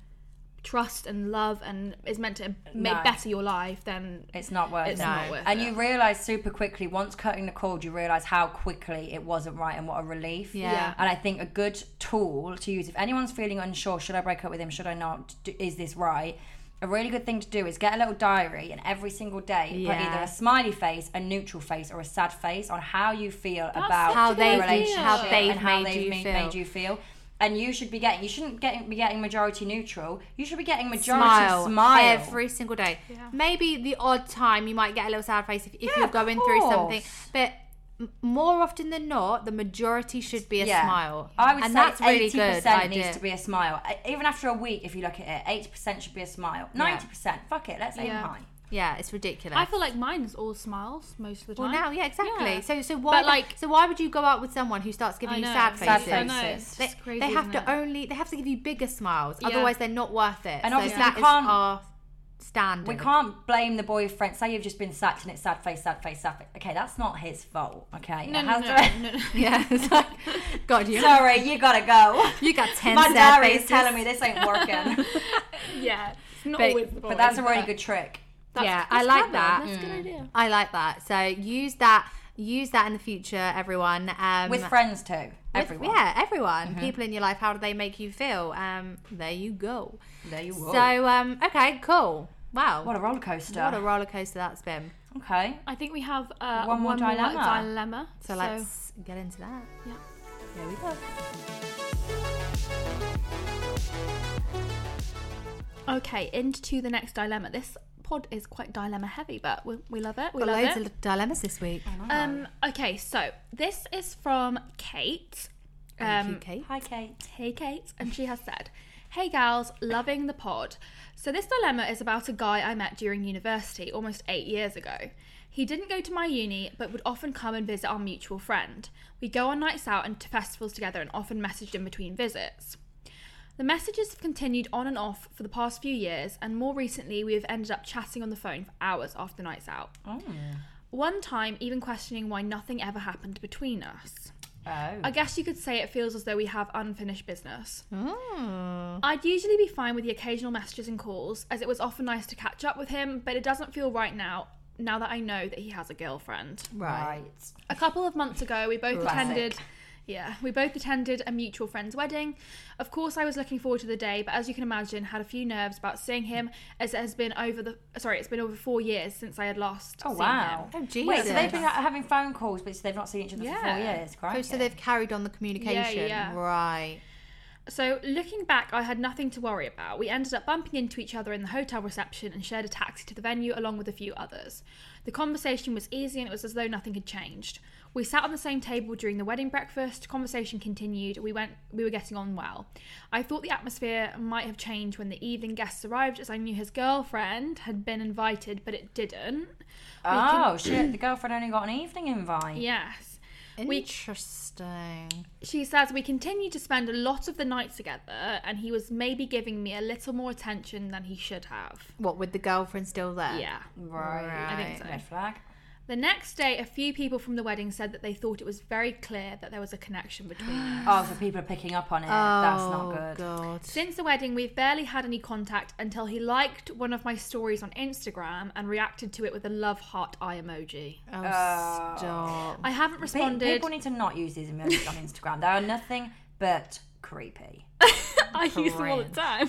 trust and love and is meant to make No. better your life, then it's not worth it's it. not worth and it. you realise super quickly, once cutting the cord, you realise how quickly it wasn't right and what a relief. Yeah. Yeah. And I think a good tool to use if anyone's feeling unsure, should I break up with him? Should I not? Do- Is this right? A really good thing to do is get a little diary and every single day put either a smiley face, a neutral face, or a sad face on how you feel about How the they've- relationship how they've and how made they've you made, made you feel. And you should be getting. You shouldn't get, be getting majority neutral. You should be getting majority smile, smile, every single day. Maybe the odd time you might get a little sad face if, if Yeah, you're going through something, but more often than not, the majority should be a Yeah. smile. I would and say that's really good. percent idea. needs to be a smile. Even after a week, if you look at it, eighty percent should be a smile. Ninety percent, fuck it, let's aim Yeah. high. Yeah, it's ridiculous. I feel like mine's all smiles most of the time. well, now, yeah, exactly. Yeah. So, so why, But, like- so why would you go out with someone who starts giving I you know, sad Sad faces? I know, faces. it's They, just crazy, they have isn't to it? only they have to give you bigger smiles, Yeah. otherwise they're not worth it. And so obviously that we can't- our standard. We can't blame the boyfriend. Say you've just been sacked and it's sad face, sad face, sad face. Okay, that's not his fault. Okay, No, It no, has no, to- no, no. Yeah, it's like, God, you Sorry, you gotta go. you got ten My sad diary is telling me this ain't working. yeah, it's not But- always the but that's a really but good trick. That's- Yeah, I like clever. that. That's a good idea. I like that. So use that. Use that in the future, everyone. Um, With friends too. with- Everyone. yeah, everyone. People in your life. How do they make you feel? Um, there you go. There you go. So, um, okay, cool. Wow, what a roller coaster. what a roller coaster that's been. okay. I think we have uh, One more dilemma. dilemma. So, let's get into that. Yeah. Here we go. Okay, into the next dilemma. This pod is quite dilemma heavy, but we, we love it. We Got love loads it. of dilemmas this week. Um, okay, so this is from Kate. Thank Um, you, Kate. Hi, Kate. Hey Kate, and she has said, Hey gals, loving the pod. So this dilemma is about a guy I met during university almost eight years ago. He didn't go to my uni, but would often come and visit our mutual friend. We go on nights out and to festivals together and often messaged in between visits. The messages have continued on and off for the past few years, and more recently, we have ended up chatting on the phone for hours after the nights out. Oh. One time, even questioning why nothing ever happened between us. Oh. I guess you could say it feels as though we have unfinished business. Mm. I'd usually be fine with the occasional messages and calls, as it was often nice to catch up with him, but it doesn't feel right now, now that I know that he has a girlfriend. Right. A couple of months ago, we both Classic. attended. Yeah, we both attended a mutual friend's wedding. Of course, I was looking forward to the day, but as you can imagine, had a few nerves about seeing him, as it has been over the sorry, it's been over four years since I had last. Oh seen wow! him. Oh, Jesus. Wait, so they've been having phone calls, but they've not seen each other for four Yeah. years. Oh, Crikey. so they've carried on the communication. yeah. Right. So, looking back, I had nothing to worry about. We ended up bumping into each other in the hotel reception and shared a taxi to the venue along with a few others. The conversation was easy and it was as though nothing had changed. We sat on the same table during the wedding breakfast. Conversation continued. We went we were getting on well. I thought the atmosphere might have changed when the evening guests arrived as I knew his girlfriend had been invited, but it didn't. oh shit! The girlfriend only got an evening invite. Yes. We- Interesting. She says we continued to spend a lot of the night together and he was maybe giving me a little more attention than he should have. What with the girlfriend still there? Yeah. Right. I think so. Red flag. The next day, a few people from the wedding said that they thought it was very clear that there was a connection between them. Oh, so people are picking up on it. That's not Oh, good. God. Since the wedding, we've barely had any contact until he liked one of my stories on Instagram and reacted to it with a love heart eye emoji. Oh, Uh, stop. I haven't Pe- responded. People need to not use these emojis on Instagram. They are nothing but creepy. I use them all the time.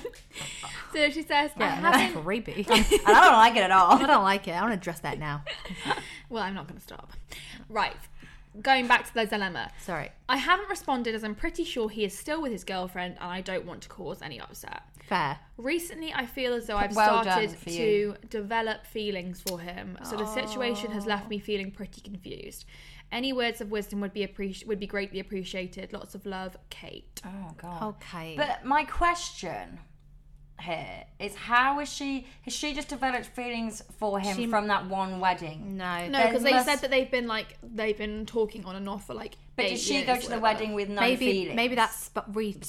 so she says, I Yeah, haven't. creepy. I don't like it at all. I don't like it. I want to dress that now. Well, I'm not going to stop. Right. Going back to the dilemma. Sorry. I haven't responded as I'm pretty sure he is still with his girlfriend and I don't want to cause any upset. Fair. Recently, I feel as though I've Well done started for to you. develop feelings for him, so the situation has left me feeling pretty confused. Any words of wisdom would be appreci- would be greatly appreciated. Lots of love, Kate. Oh god. Oh, okay. But my question here is how is she has she just developed feelings for him She- from that one wedding? no. No, There because they must- said that they've been like they've been talking on and off for like. But eight did she years, go to the whatever. wedding with no maybe feelings? maybe that sp- re- sparked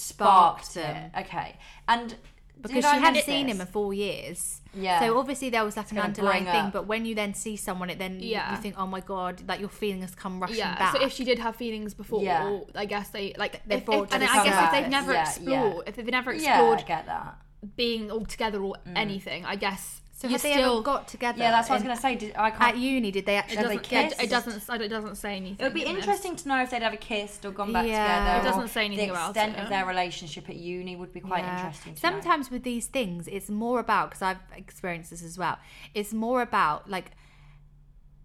sparked them. it. Okay. And because she I hadn't seen this? him in four years. Yeah. So obviously there was like an underlying thing, up- but when you then see someone, it then you- Yeah. you think, oh my god, like your feelings come rushing Yeah. back. So if she did have feelings before, Yeah. I guess they like They if, if, and I guess if they've never Yeah, explored, if they've never yeah, explored I get that. being all together or mm. anything, I guess so you had they still ever got together? Yeah, that's what I was going to say. Did, I At can't. uni, did they actually it Have they doesn't. it doesn't. It doesn't say anything. It would be to be honest. interesting to know if they'd ever kissed or gone back Yeah. together. It doesn't say anything the about extent it. of their relationship at uni would be quite Yeah. interesting. To know. Sometimes with these things, it's more about because I've experienced this as well. It's more about like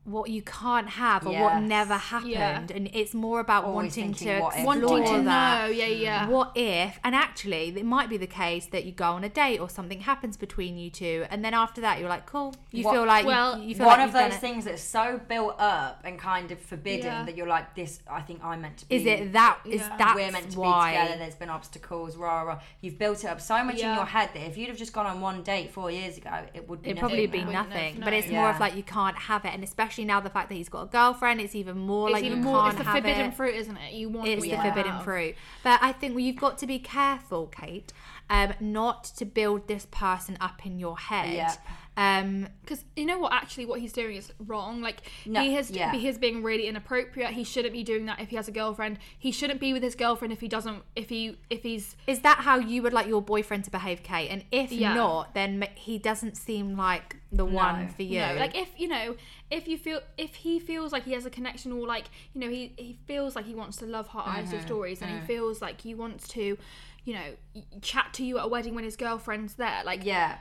what you can't have or what never happened, Yeah. and it's more about Always wanting to Wanting to that. know, yeah, yeah. Mm. What if? And actually, it might be the case that you go on a date or something happens between you two, and then after that, you're like, cool. You What- feel like well, you, feel one like of those things that's so built up and kind of forbidden Yeah. that you're like, this. I think I'm meant to be. Is it that? Is Yeah. that we're meant to why? be together. There's been obstacles. Rah rah. You've built it up so much in your head that if you'd have just gone on one date four years ago, it would be It'd probably nothing be now. Wouldn't nothing, but it's more of like you can't have it, and especially now the fact that he's got a girlfriend, it's even more It's like even you more. can't It's the forbidden it. fruit, isn't it? You want. It's the forbidden have. fruit. But I think well, you've got to be careful, Kate, um, not to build this person up in your head. Yeah. Um, Because you know what? Actually, what he's doing is wrong. Like No, he has, yeah. he is being really inappropriate. He shouldn't be doing that if he has a girlfriend. He shouldn't be with his girlfriend if he doesn't. If he, if he's is that how you would like your boyfriend to behave, Kate? And if Yeah. not, then he doesn't seem like the one for you. No, like if you know, if you feel, if he feels like he has a connection, or like you know, he he feels like he wants to love Heart Eyes Mm-hmm, of stories, and he feels like he wants to, you know, chat to you at a wedding when his girlfriend's there. Like Yeah.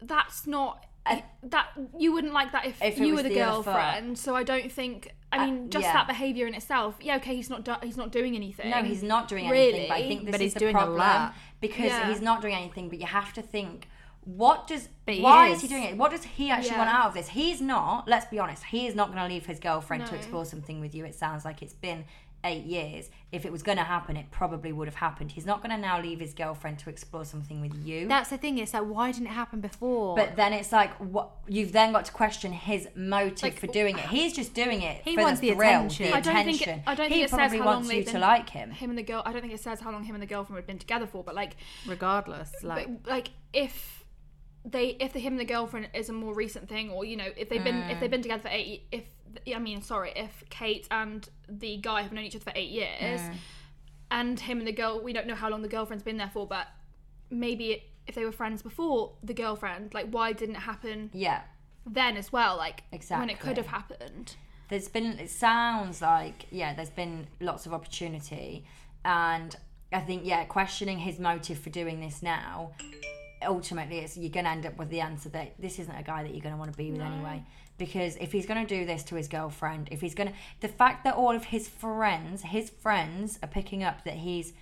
that's not that you wouldn't like that if, If you were the, the girlfriend. So I don't think. I Uh, mean, just yeah. that behavior in itself. Yeah, okay, he's not do- he's not doing anything. No, he's not doing anything. But I think this But is he's the doing a problem lot. because Yeah. he's not doing anything. But you have to think, what does? But he why is. is. he doing it? What does he actually Yeah. want out of this? He's not. Let's be honest. He is not going to leave his girlfriend to explore something with you. It sounds like it's been eight years. If it was going to happen, it probably would have happened. He's not going to now leave his girlfriend to explore something with you. That's the thing. It's like, why didn't it happen before? But then it's like what you've then got to question his motive Like, for doing it. He's just doing it He for wants the the thrill, attention. the I don't think it- I don't he think it says probably how long wants they've you to been- like him. him and the girl. I don't think it says how long him and the girlfriend had been together for, but like, regardless, like but, like if they if the him and the girlfriend is a more recent thing, or you know, if they've been if they've been together for eight, if I mean, sorry, if Kate and the guy have known each other for eight years, and him and the girl, we don't know how long the girlfriend's been there for, but maybe if they were friends before the girlfriend, like why didn't it happen Yeah. then as well? Like exactly when it could have happened. There's been it sounds like yeah, there's been lots of opportunity and I think yeah, questioning his motive for doing this now ultimately it's you're going to end up with the answer that this isn't a guy that you're going to want to be with anyway. Because if he's going to do this to his girlfriend if he's going to the fact that all of his friends his friends are picking up that he's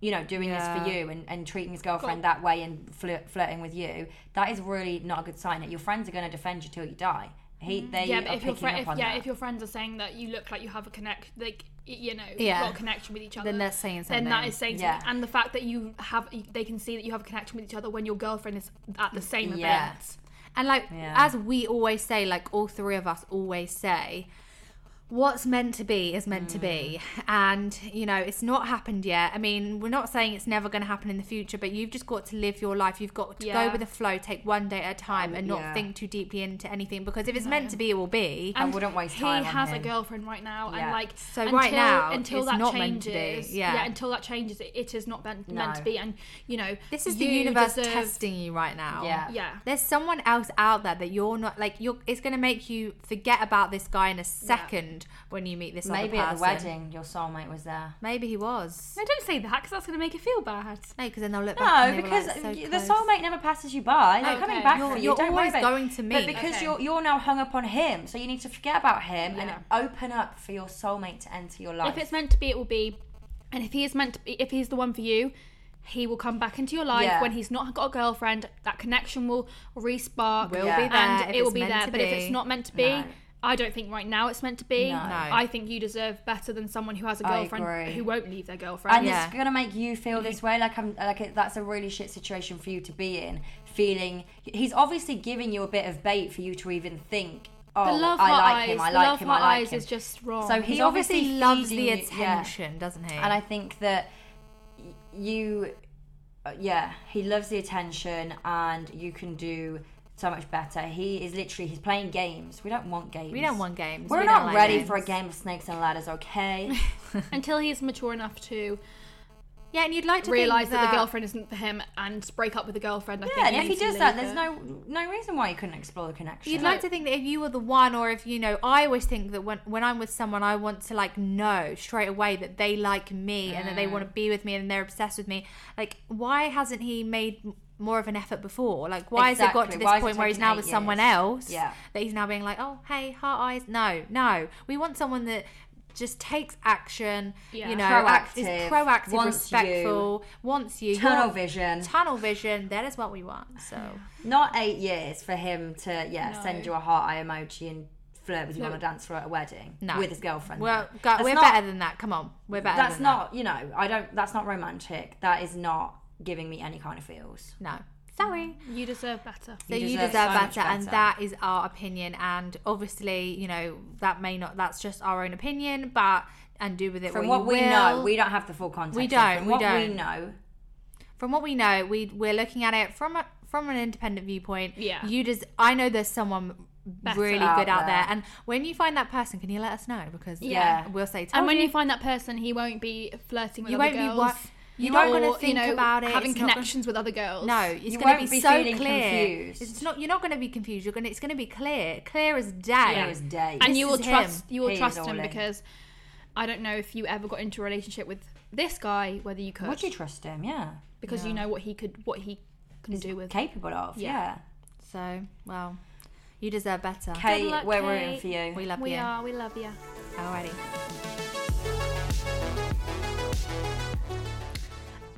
you know doing this for you and, and treating his girlfriend that way and flirt, flirting with you that is really not a good sign that your friends are going to defend you till you die he they Mm-hmm. Yeah, but if your picking friend, up if, yeah, that. if your friends are saying that you look like you have a connect, like you know, Yeah. you've got a connection with each other, then they're saying something. then that is saying Yeah. something. And the fact that you have, they can see that you have a connection with each other when your girlfriend is at the same Yeah. event. And like Yeah. as we always say, like all three of us always say, what's meant to be is meant to be. Mm. And you know it's not happened yet. I mean we're not saying it's never going to happen in the future but you've just got to live your life. You've got to Yeah. go with the flow. Take one day at a time and not yeah. think too deeply into anything because if it's meant to be it will be. I wouldn't waste time He on has a girlfriend right now, Yeah. and like So until, right now, until it's that not meant to changes, be, yeah. until that changes, it, it is not meant, meant to be. And you know, this is the universe deserve- testing you right now. Yeah. Yeah, there's someone else out there that you're not like you're it's going to make you forget about this guy in a second when you meet this Maybe other at the wedding, your soulmate was there. maybe he was no, don't say that because that's going to make it feel bad. no because then they'll look back No, and they were, because like, so the close. soulmate never passes you by. They're coming Okay. back You're- for you. you're Don't worry always about it. going to me. But because Okay. you're you're now hung up on him, so you need to forget about him and open up for your soulmate to enter your life. If it's meant to be, it will be. And if he is meant to be, if he's the one for you, he will come back into your life Yeah. when he's not got a girlfriend. That connection will respark. Will Yeah. be there and if it will it's be meant there. to But if it's not meant to be, No. I don't think right now it's meant to be. No. No. I think you deserve better than someone who has a girlfriend who won't leave their girlfriend. and Yeah. it's gonna make you feel this way, like I'm, like it, that's a really shit situation for you to be in. Feeling he's obviously giving you a bit of bait for you to even think. Oh, the love I like eyes, him. I like love him. I like eyes him. is just wrong. So he obviously obviously loves the feeding you- yeah. attention doesn't he and I think that you, uh, yeah, he loves the attention, and you can do so much better. He is literally he's playing games. We don't want games. we don't want games We're We not don't like ready games. for a game of snakes and ladders, okay? until he's mature enough to yeah and you'd like to realize think that, the girlfriend isn't for him and break up with the girlfriend. I yeah, think and if he does that, there's it. no no reason why you couldn't explore the connection. You'd like to think that if you were the one, or if you know, I always think that when when I'm with someone, I want to like know straight away that they like me and that they mm. want to be with me and they're obsessed with me. Like, why hasn't he made m- more of an effort before? Like, why has it got to this Why point where he's now with someone else? Yeah. that he's now being like, oh, hey, heart eyes. No, no, we want someone that just takes action. Yeah. You know, Proactive, is proactive, wants you. respectful, wants you. tunnel vision. Tunnel vision. That is what we want. So. Not eight years for him to yeah No. send you a heart eye emoji and flirt with you No. on a dance floor at a wedding No. with his girlfriend. Well, we're not- better than that. Come on, we're better. That's not you know I don't. That's not romantic. That is not giving me any kind of feels. No, sorry. You deserve better. So You you deserve deserve, so much better, and that is our opinion. And obviously, you know that may not. That's just our own opinion, but and do with it From what, what we will. know, we don't have the full context. We don't, From we what don't. We know, from what we know, we we're looking at it from a, from an independent viewpoint. Yeah. You just. I know there's someone really out good out there. there. and when you find that person, can you let us know? Because Yeah. we'll say. And when "Told you find that person, he won't be flirting with you other won't girls. be what. You're You not won't- going to think you know, about it. having It's not gonna- connections with other girls. No, it's You going to won't be, be so clear. confused. It's not. You're not going to be confused. You're going. to It's going to be clear, clear as day. Clear as day. and This you will is him. trust you will He trust all him in. because I don't know if you ever got into a relationship with this guy whether you could would you trust him? Yeah, because you know what he could what he can do with capable of. Yeah. Yeah. So, well, you deserve better. Kate, luck, we're Kate. rooting for you. We love we you. are we love you Alrighty.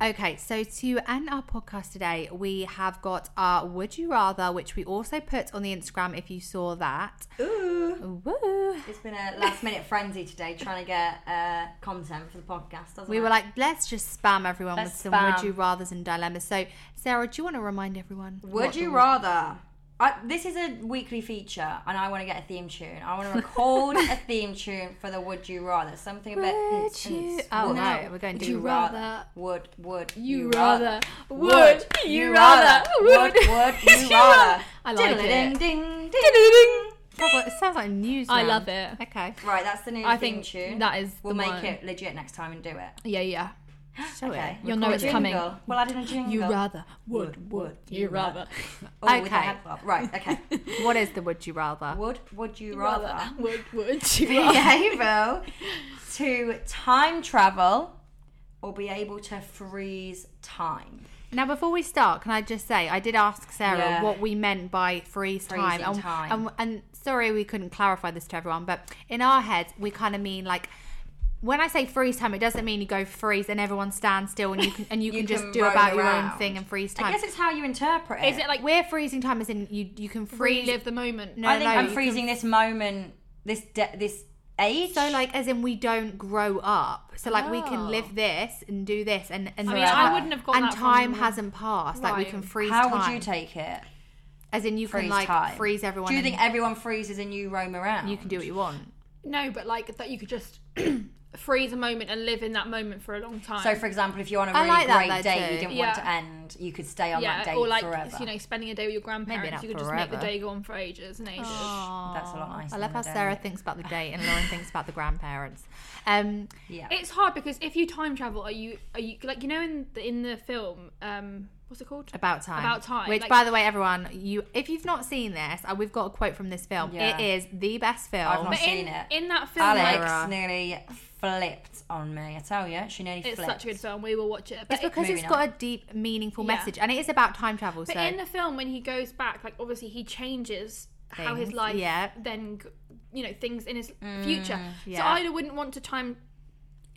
Okay, so to end our podcast today, we have got our Would You Rather, which we also put on the Instagram if you saw that. Ooh. Woo! It's been a last minute frenzy today trying to get uh, content for the podcast. Doesn't We it? were like, let's just spam everyone Let's with some spam. Would You Rathers and dilemmas. So, Sarah, do you want to remind everyone? Would you the- rather? I, this is a weekly feature, and I want to get a theme tune. I want to record a theme tune for the Would You Rather. Something a bit. Would you- Oh, no, we're going would to you do rather Would would you rather would you rather would would you rather? I like it ding ding ding. Sounds like- It sounds like news. I love it Okay. Right, that's the new I theme think tune. that is We'll make it legit next time and do it. yeah yeah Show Okay. it. You'll know it's coming. Well, I didn't in a jingle. you rather Would, would, you rather Oh, Okay. head. Right. Okay. What is the Would You Rather? would would you rather? would would you be able to time travel or be able to freeze time. Now, before we start, can I just say I did ask Sarah Yeah. what we meant by freeze time, and, time. And, and sorry we couldn't clarify this to everyone, but in our heads we kind of mean like when I say freeze time, it doesn't mean you go freeze and everyone stands still and you can and you, You can just can do roam about your own thing and freeze time. I guess it's how you interpret it. is it like We're freezing time as in you you can freeze. relive the moment No, I think no, I'm you freezing this moment, this de- this age. So like as in we don't grow up. So like we Oh. can live this and do this and and I mean I wouldn't have got and that time from, hasn't passed. Like we can freeze how time. would you take it? As in you Freeze can like time. freeze everyone. Do you and think everyone freezes and you roam around? you can do what you want? No, but like that you could just freeze a moment and live in that moment for a long time. So, for example, if you're on a I really like that great though date too. you didn't Yeah. want to end, you could stay on yeah, that date or like forever. you know, spending a day with your grandparents, not you could just make the forever. day go on for ages and ages. That's a lot nicer I love than how a Sarah date. thinks about the date and Lauren thinks about the grandparents. Um, yeah. It's hard because if you time travel, are you are you like you know in the in the film, um, what's it called? About time. About Time, Which, like- by the way, everyone, you if you've not seen this, uh, we've got a quote from this film. Yeah. It is the best film. I've not But seen in, it. in that film, Alex like, nearly flipped on me. I tell you, she nearly it's flipped. such a good film. We will watch it. But it's because Moving it's got a deep, meaningful Yeah. message, and it is about time travel. But so in the film, when he goes back, like obviously he changes how his life, yeah. then you know things in his mm, future. So yeah. I wouldn't want to time.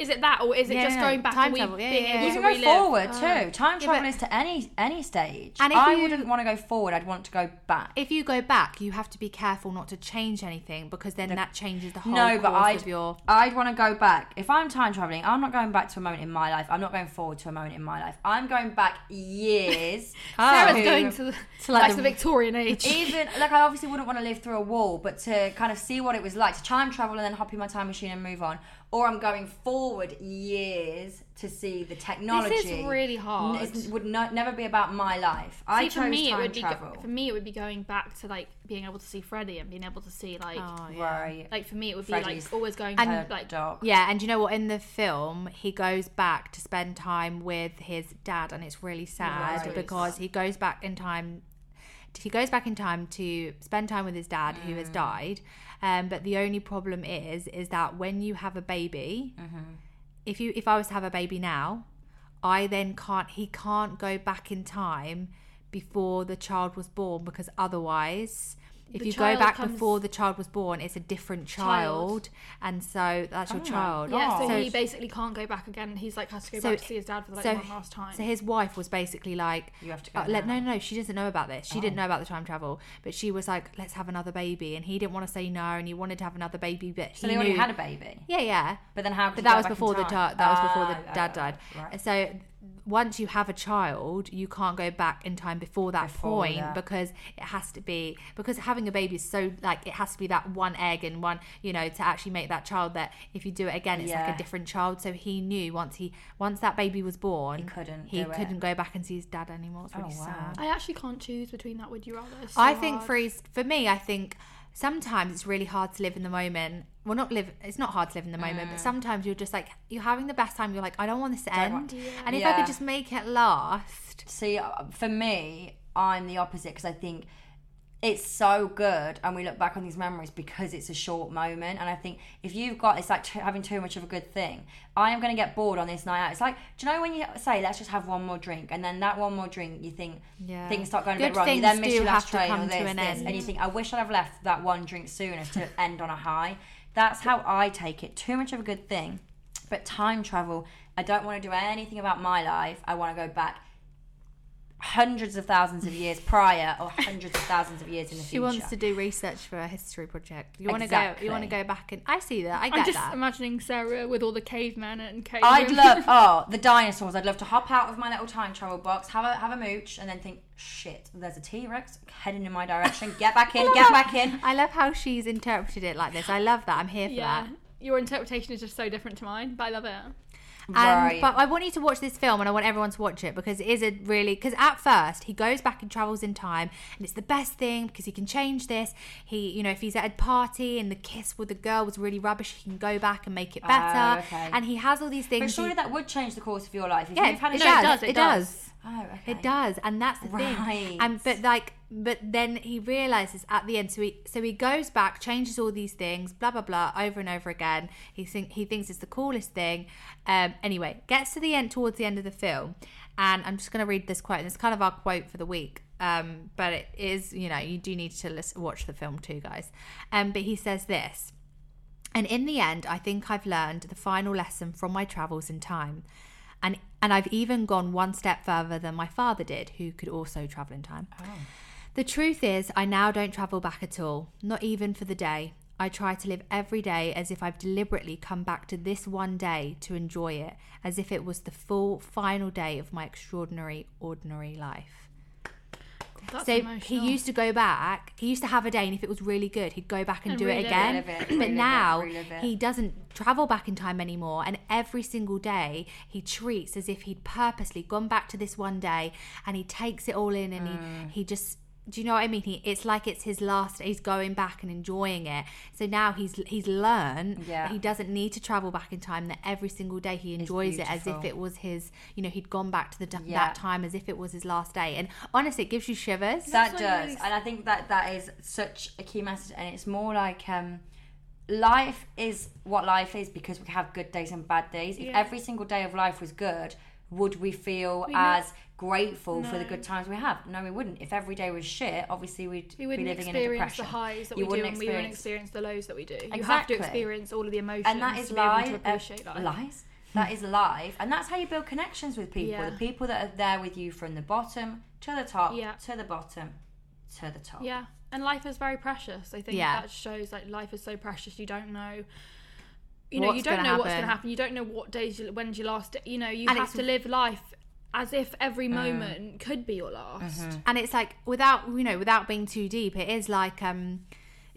Is it that, or is it Yeah, just no, no, going back time travel, yeah, yeah, yeah. You to can go relive? forward Oh. too. Time Yeah, travel but- is to any any stage. And if I you- wouldn't want to go forward. I'd want to go back. if you go back, you have to be careful not to change anything because then that changes the whole no, but course I'd, of your. I'd want to go back. If I'm time traveling, I'm not going back to a moment in my life. I'm not going forward to a moment in my life. I'm going back years. Oh. Sarah's to- going to, the, to, like, like the- the Victorian age. even like I obviously wouldn't want to live through a wall, but to kind of see what it was like to time travel and then hop in my time machine and move on, or I'm going forward years to see the technology. This is really hard. It would not, never be about my life. I See, chose for me, time it would be travel. go, for me it would be going back to like being able to see Freddie and being able to see like Oh, yeah. right. like for me it would be Freddie's like always going And- to like dog. Yeah, and you know what? In the film, he goes back to spend time with his dad, and it's really sad Right. because he goes back in time. He goes back in time to spend time with his dad, who Mm. has died. Um, but the only problem is, is that when you have a baby, Mm-hmm. if you if I was to have a baby now, I then can't. He can't go back in time before the child was born because otherwise. If The you go back comes- before the child was born, it's a different child, Child. and so that's your Oh my child. yeah so, Oh. he basically can't go back again he's like has to go So- back to see his dad for like so, one last time so his wife was basically like, You have to go uh, let, now. no, no, she doesn't know about this. She didn't know about the time travel, but she was like, let's have another baby, and he didn't want to say no, and he wanted to have another baby, but So he they already knew. had a baby. yeah, yeah, But then how? but could that go was back before the time? da- that was before the Ah, dad ah, died. right. So once you have a child, you can't go back in time before that Before point that. because it has to be because having a baby is so like it has to be that one egg and one you know to actually make that child that if you do it again it's like a different child. So he knew once he once that baby was born, He couldn't he couldn't go back and see his dad anymore. It's oh, really Oh, wow. sad. I actually can't choose between that would you rather so I think hard. freeze for me. I think sometimes it's really hard to live in the moment. Well, not live. It's not hard to live in the moment, but sometimes you're just like you're having the best time. You're like, I don't want this to Mm. End. want- And if I could just make it last, See, uh, for me, I'm the opposite because I think it's so good, and we look back on these memories because it's a short moment. And I think if you've got, it's like t- having too much of a good thing. I am going to get bored on this night out. It's like, do you know when you say, let's just have one more drink, and then that one more drink, you think Yeah. things start going a bit wrong. You then miss your last train or this, an this, and you think, I wish I'd have left that one drink sooner to end on a high. That's how I take it. Too much of a good thing. But time travel, I don't want to do anything about my life. I want to go back hundreds of thousands of years prior or hundreds of thousands of years in the future. she wants to do research for a history project. You want to go. You want to go back and I see that. I get I'm just that. imagining Sarah with all the cavemen and cave I'd love oh the dinosaurs. I'd love to hop out of my little time travel box, have a have a mooch, and then think, shit, there's a T Rex heading in my direction. Get back in, get back in. I love how she's interpreted it like this. I love that. I'm here for yeah that. your interpretation is just so different to mine but I love it Um, Right. But I want you to watch this film, and I want everyone to watch it because it is a really because at first he goes back and travels in time, and it's the best thing because he can change this. He, you know, if he's at a party and the kiss with the girl was really rubbish, he can go back and make it better. Oh, okay. And he has all these But things. surely he- that would change the course of your life. If yeah, you've had a it, No, does, it does, it It does. Oh, okay. It does, and that's the Right. thing. And but like, but then he realizes at the end. So he so he goes back, changes all these things, blah blah blah, over and over again. He think he thinks it's the coolest thing. Um, anyway, gets to the end towards the end of the film, and I'm just going to read this quote. And it's kind of our quote for the week. Um, but it is, you know, you do need to listen, watch the film too, guys. Um, but he says this. And in the end, I think I've learned the final lesson from my travels in time. And and I've even gone one step further than my father did, who could also travel in time. Oh. The truth is, I now don't travel back at all, not even for the day. I try to live every day as if I've deliberately come back to this one day to enjoy it, as if it was the full final day of my extraordinary, ordinary life. That's so he used to go back. He used to have a day, and if it was really good, he'd go back and, And do it again. It, but relive now it. he doesn't travel back in time anymore, and every single day he treats as if he'd purposely gone back to this one day, and he takes it all in, and Mm. he he just. Do you know what I mean? He, it's like it's his last. He's going back and enjoying it. So now he's he's learned Yeah. that he doesn't need to travel back in time. That every single day he enjoys it as if it was his. You know, he'd gone back to the Yeah. that time as if it was his last day. And honestly, it gives you shivers. that what does it is. and i think that that is such a key message and it's more like um life is what life is because we have good days and bad days if every single day of life was good would we feel We know- grateful for the good times we have no we wouldn't if every day was shit obviously we'd we be wouldn't living in a experience the highs that You we do, and we wouldn't experience- the lows that we do. You have to experience all of the emotions and that is to be life to uh, appreciate life. lies that is life and that's how you build connections with people Yeah. the people that are there with you from the bottom to the top Yeah. to the bottom to the top Yeah, and life is very precious. I think Yeah. that shows like life is so precious. You don't know. You know, What's you don't know what's going to happen. You don't know what days, you, when's your last. Day. You know, you And have to live life as if every Mm. moment could be your last. Mm-hmm. and it's like without you know without being too deep it is like um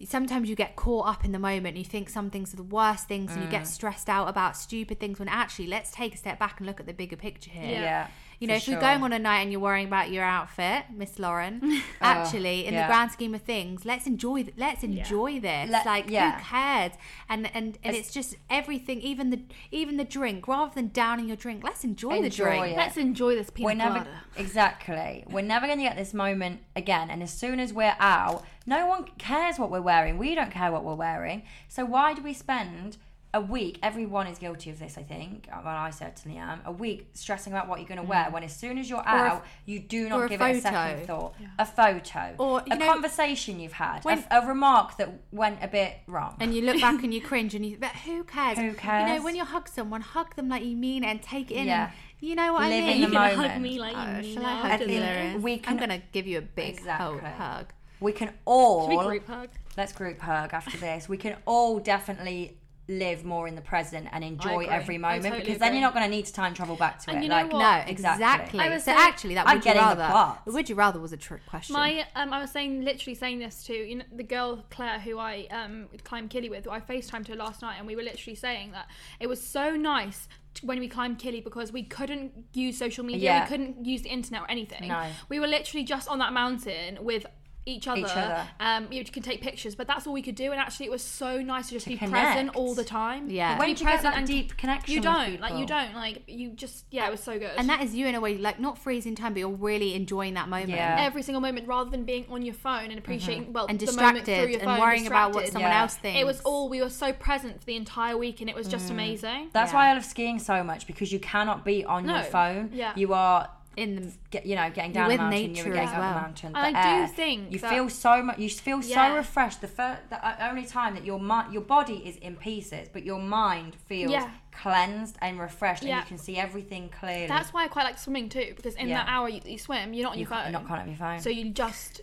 sometimes you get caught up in the moment you think some things are the worst things and you Mm. get stressed out about stupid things when actually let's take a step back and look at the bigger picture here Yeah. yeah you know for if you're sure. going on a night and you're worrying about your outfit miss lauren uh, actually in yeah. the grand scheme of things let's enjoy th- let's enjoy this Let- like who cares and and and it's just everything even the even the drink rather than downing your drink let's enjoy, the drink it. Let's enjoy this we're never colada. exactly we're never going to get this moment again and as soon as we're out no one cares what we're wearing we don't care what we're wearing so why do we spend a week everyone is guilty of this i think well i certainly am a week stressing about what you're going to wear when as soon as you're Mm. Or a- out you do or not a give it a second thought a photo Or, a know- conversation you've had a When- f- a, remark that went a bit wrong and you look back and you cringe and you but who cares Who cares? you know when you hug someone hug them like you mean it and take it in Yeah. and you know what Live I in mean the You can moment. hug me like Oh, you shall know. I I hug think you Lauren? we I'm gonna give you a big Exactly. hug we can all Should we group hug? let's group hug after this. We can all definitely live more in the present and enjoy every moment totally because then agree. you're not going to need to time travel back to And it. you know like what? no exactly. exactly, I was so actually that I'm would you getting the rather would you rather was a trick question My, um, I was saying, literally saying this to you know, the girl Claire who I um climbed Kili with. I FaceTimed her last night, and we were literally saying that it was so nice when we climbed Kili because we couldn't use social media, Yeah. we couldn't use the internet or anything. No. We were literally just on that mountain with. Each other, other. um, you can take pictures, but that's all we could do. And actually, it was so nice to just To be connect. present all the time. Yeah. When be do you get present that and deep connection You don't, like you don't, like you just, yeah, it was so good. and that is you in a way like not freezing time but you're really enjoying that moment Yeah. every single moment rather than being on your phone and appreciating well and the moment through distracted your and phone, worrying about what someone Yeah. else thinks It was all we were so present for the entire week, and it was just amazing. That's Yeah. why I love skiing so much because you cannot be on your phone. Yeah. You are in the get you know getting You're down the with mountain, nature you're getting as up well. the mountain. The And I do think you that- feel so much. You feel Yeah. so refreshed. The first, the uh, only time that your mind, your body is in pieces, but your mind feels Yeah. cleansed and refreshed, and you can see everything clearly. That's why I quite like swimming too, because in Yeah. that hour you, you swim, you're not on you your phone, can't, not can't your phone. so you just,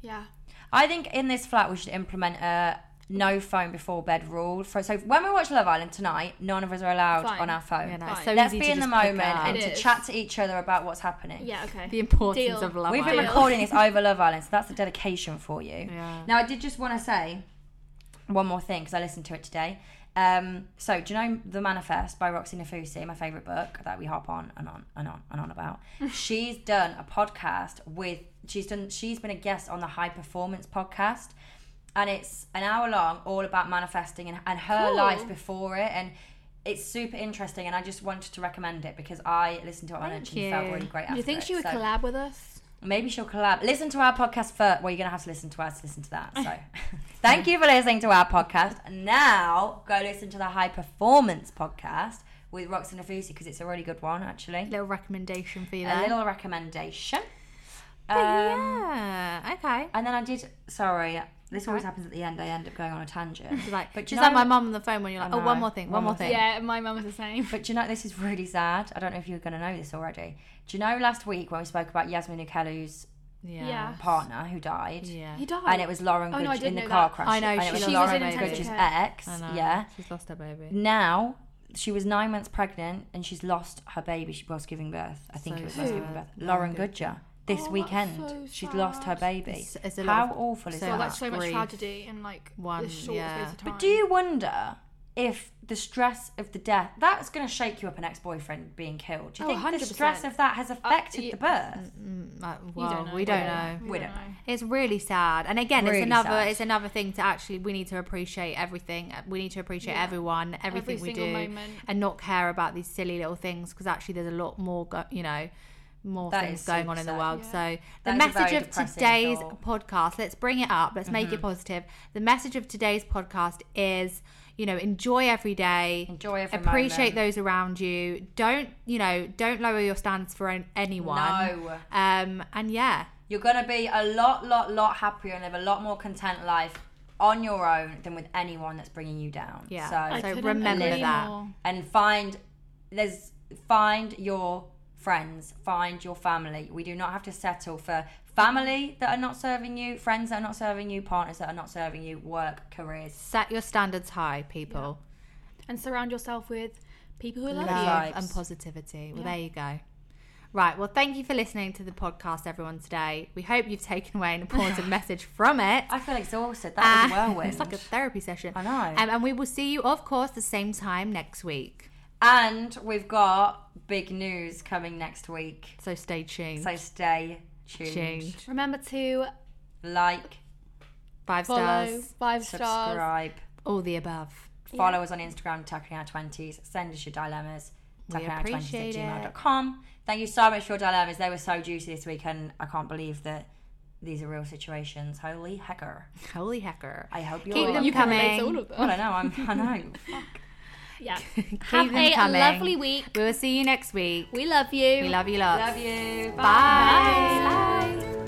yeah, I think in this flat we should implement a no phone before bed rule. For, so when we watch Love Island tonight, none of us are allowed Fine. on our phone. you know, Fine. it's so Let's easy be to in the moment and It to is. chat to each other about what's happening. yeah, okay. the importance Deal. of love We've been Deal. Island. recording this over Love Island, so that's a dedication for you. Yeah. Now, I did just want to say one more thing because I listened to it today. Um, so, do you know The Manifest by Roxie Nafousi, my favourite book that we hop on and on and on and on about? she's done a podcast with, she's done, she's been a guest on the High Performance podcast. And it's an hour long, all about manifesting and, and her Cool. life before it. And it's super interesting. And I just wanted to recommend it because I listened to it on Thank it and felt you. really great Do you think she would So- collab with us? Maybe she'll collab. Listen to our podcast first. Well, you're gonna have to listen to us to listen to that. So, thank you for listening to our podcast. Now, go listen to the High Performance podcast with Roxana Nafousi because it's a really good one, actually. little recommendation for you A little recommendation. Um, yeah okay And then I did. Sorry, this always happens at the end. I end up going on a tangent. It's like But but do is you that know- my mum on the phone when you're like I oh one know. more thing One one, more more thing Yeah, my mum was the same. But do you know this is really sad? I don't know if you're going to know this already. Do you know last week when we spoke about Yazmin Oukhellou's yeah Yeah. partner who died? yeah He died. And it was Lauren Oh, no, I in didn't the know car that. crash. I know, and it she was lost Lauren her baby. Goodge's ex. I know. Yeah. she's lost her baby Now she was nine months pregnant and she's lost her baby. She was giving birth. I think So it was whilst sad. giving birth. Lauren Lauren Goodger. Goodger. this Oh, weekend. so She's lost her baby. It's- it's How of- awful is so that? that's so much tragedy in like One, this short yeah. space of time. But do you wonder if the stress of the death that's going to shake you up an ex-boyfriend being killed? Do you Oh, think the 100%. stress of that has affected yeah. the birth? Mm, uh, well, don't we don't know. We don't know. It's really sad, and again, Really it's another sad. it's another thing to actually we need to appreciate everything. We need to appreciate Yeah. everyone, everything Every we do, moment. and not care about these silly little things because actually there's a lot more, go- you know, more That things going on in the world. Yeah. So the That is message of today's thought. podcast, let's bring it up. Let's make Mm-hmm. it positive. The message of today's podcast is. You know, enjoy every day. Enjoy every Appreciate moment. those around you. Don't, you know, don't lower your standards for anyone. No. Um, and yeah, You're going to be a lot, lot, lot happier and live a lot more content life on your own than with anyone that's bringing you down. Yeah. So, I I So remember that. more. and find there's find your friends, find your family. We do not have to settle for family that are not serving you, friends that are not serving you, partners that are not serving you, work, careers. set your standards high, people. And surround yourself with people who love, Love vibes. and positivity. Well, Yeah. there you go. Right. Well, thank you for listening to the podcast, everyone, today. We hope you've taken away an important message from it. I feel exhausted. That was Uh, a whirlwind. It's like a therapy session. I know. Um, and we will see you, of course, the same time next week. And we've got big news coming next week. So stay tuned. So stay tuned. tuned. Remember to Like, Five follow stars. five stars. subscribe. All the above. Follow us on Instagram, Tucking Our Twenties. Send us your dilemmas. We Tucking Our Twenties at gmail.com. Thank you so much for your dilemmas. They were so juicy this week, and I can't believe that these are real situations. Holy hecker! Holy hecker. I hope you're. Keep them You can coming. all of them. Well, I know. I'm. I know. Yeah. Keep Have them a coming. lovely week. We will see you next week. We love you. We love you lots. Love you. Bye. Bye.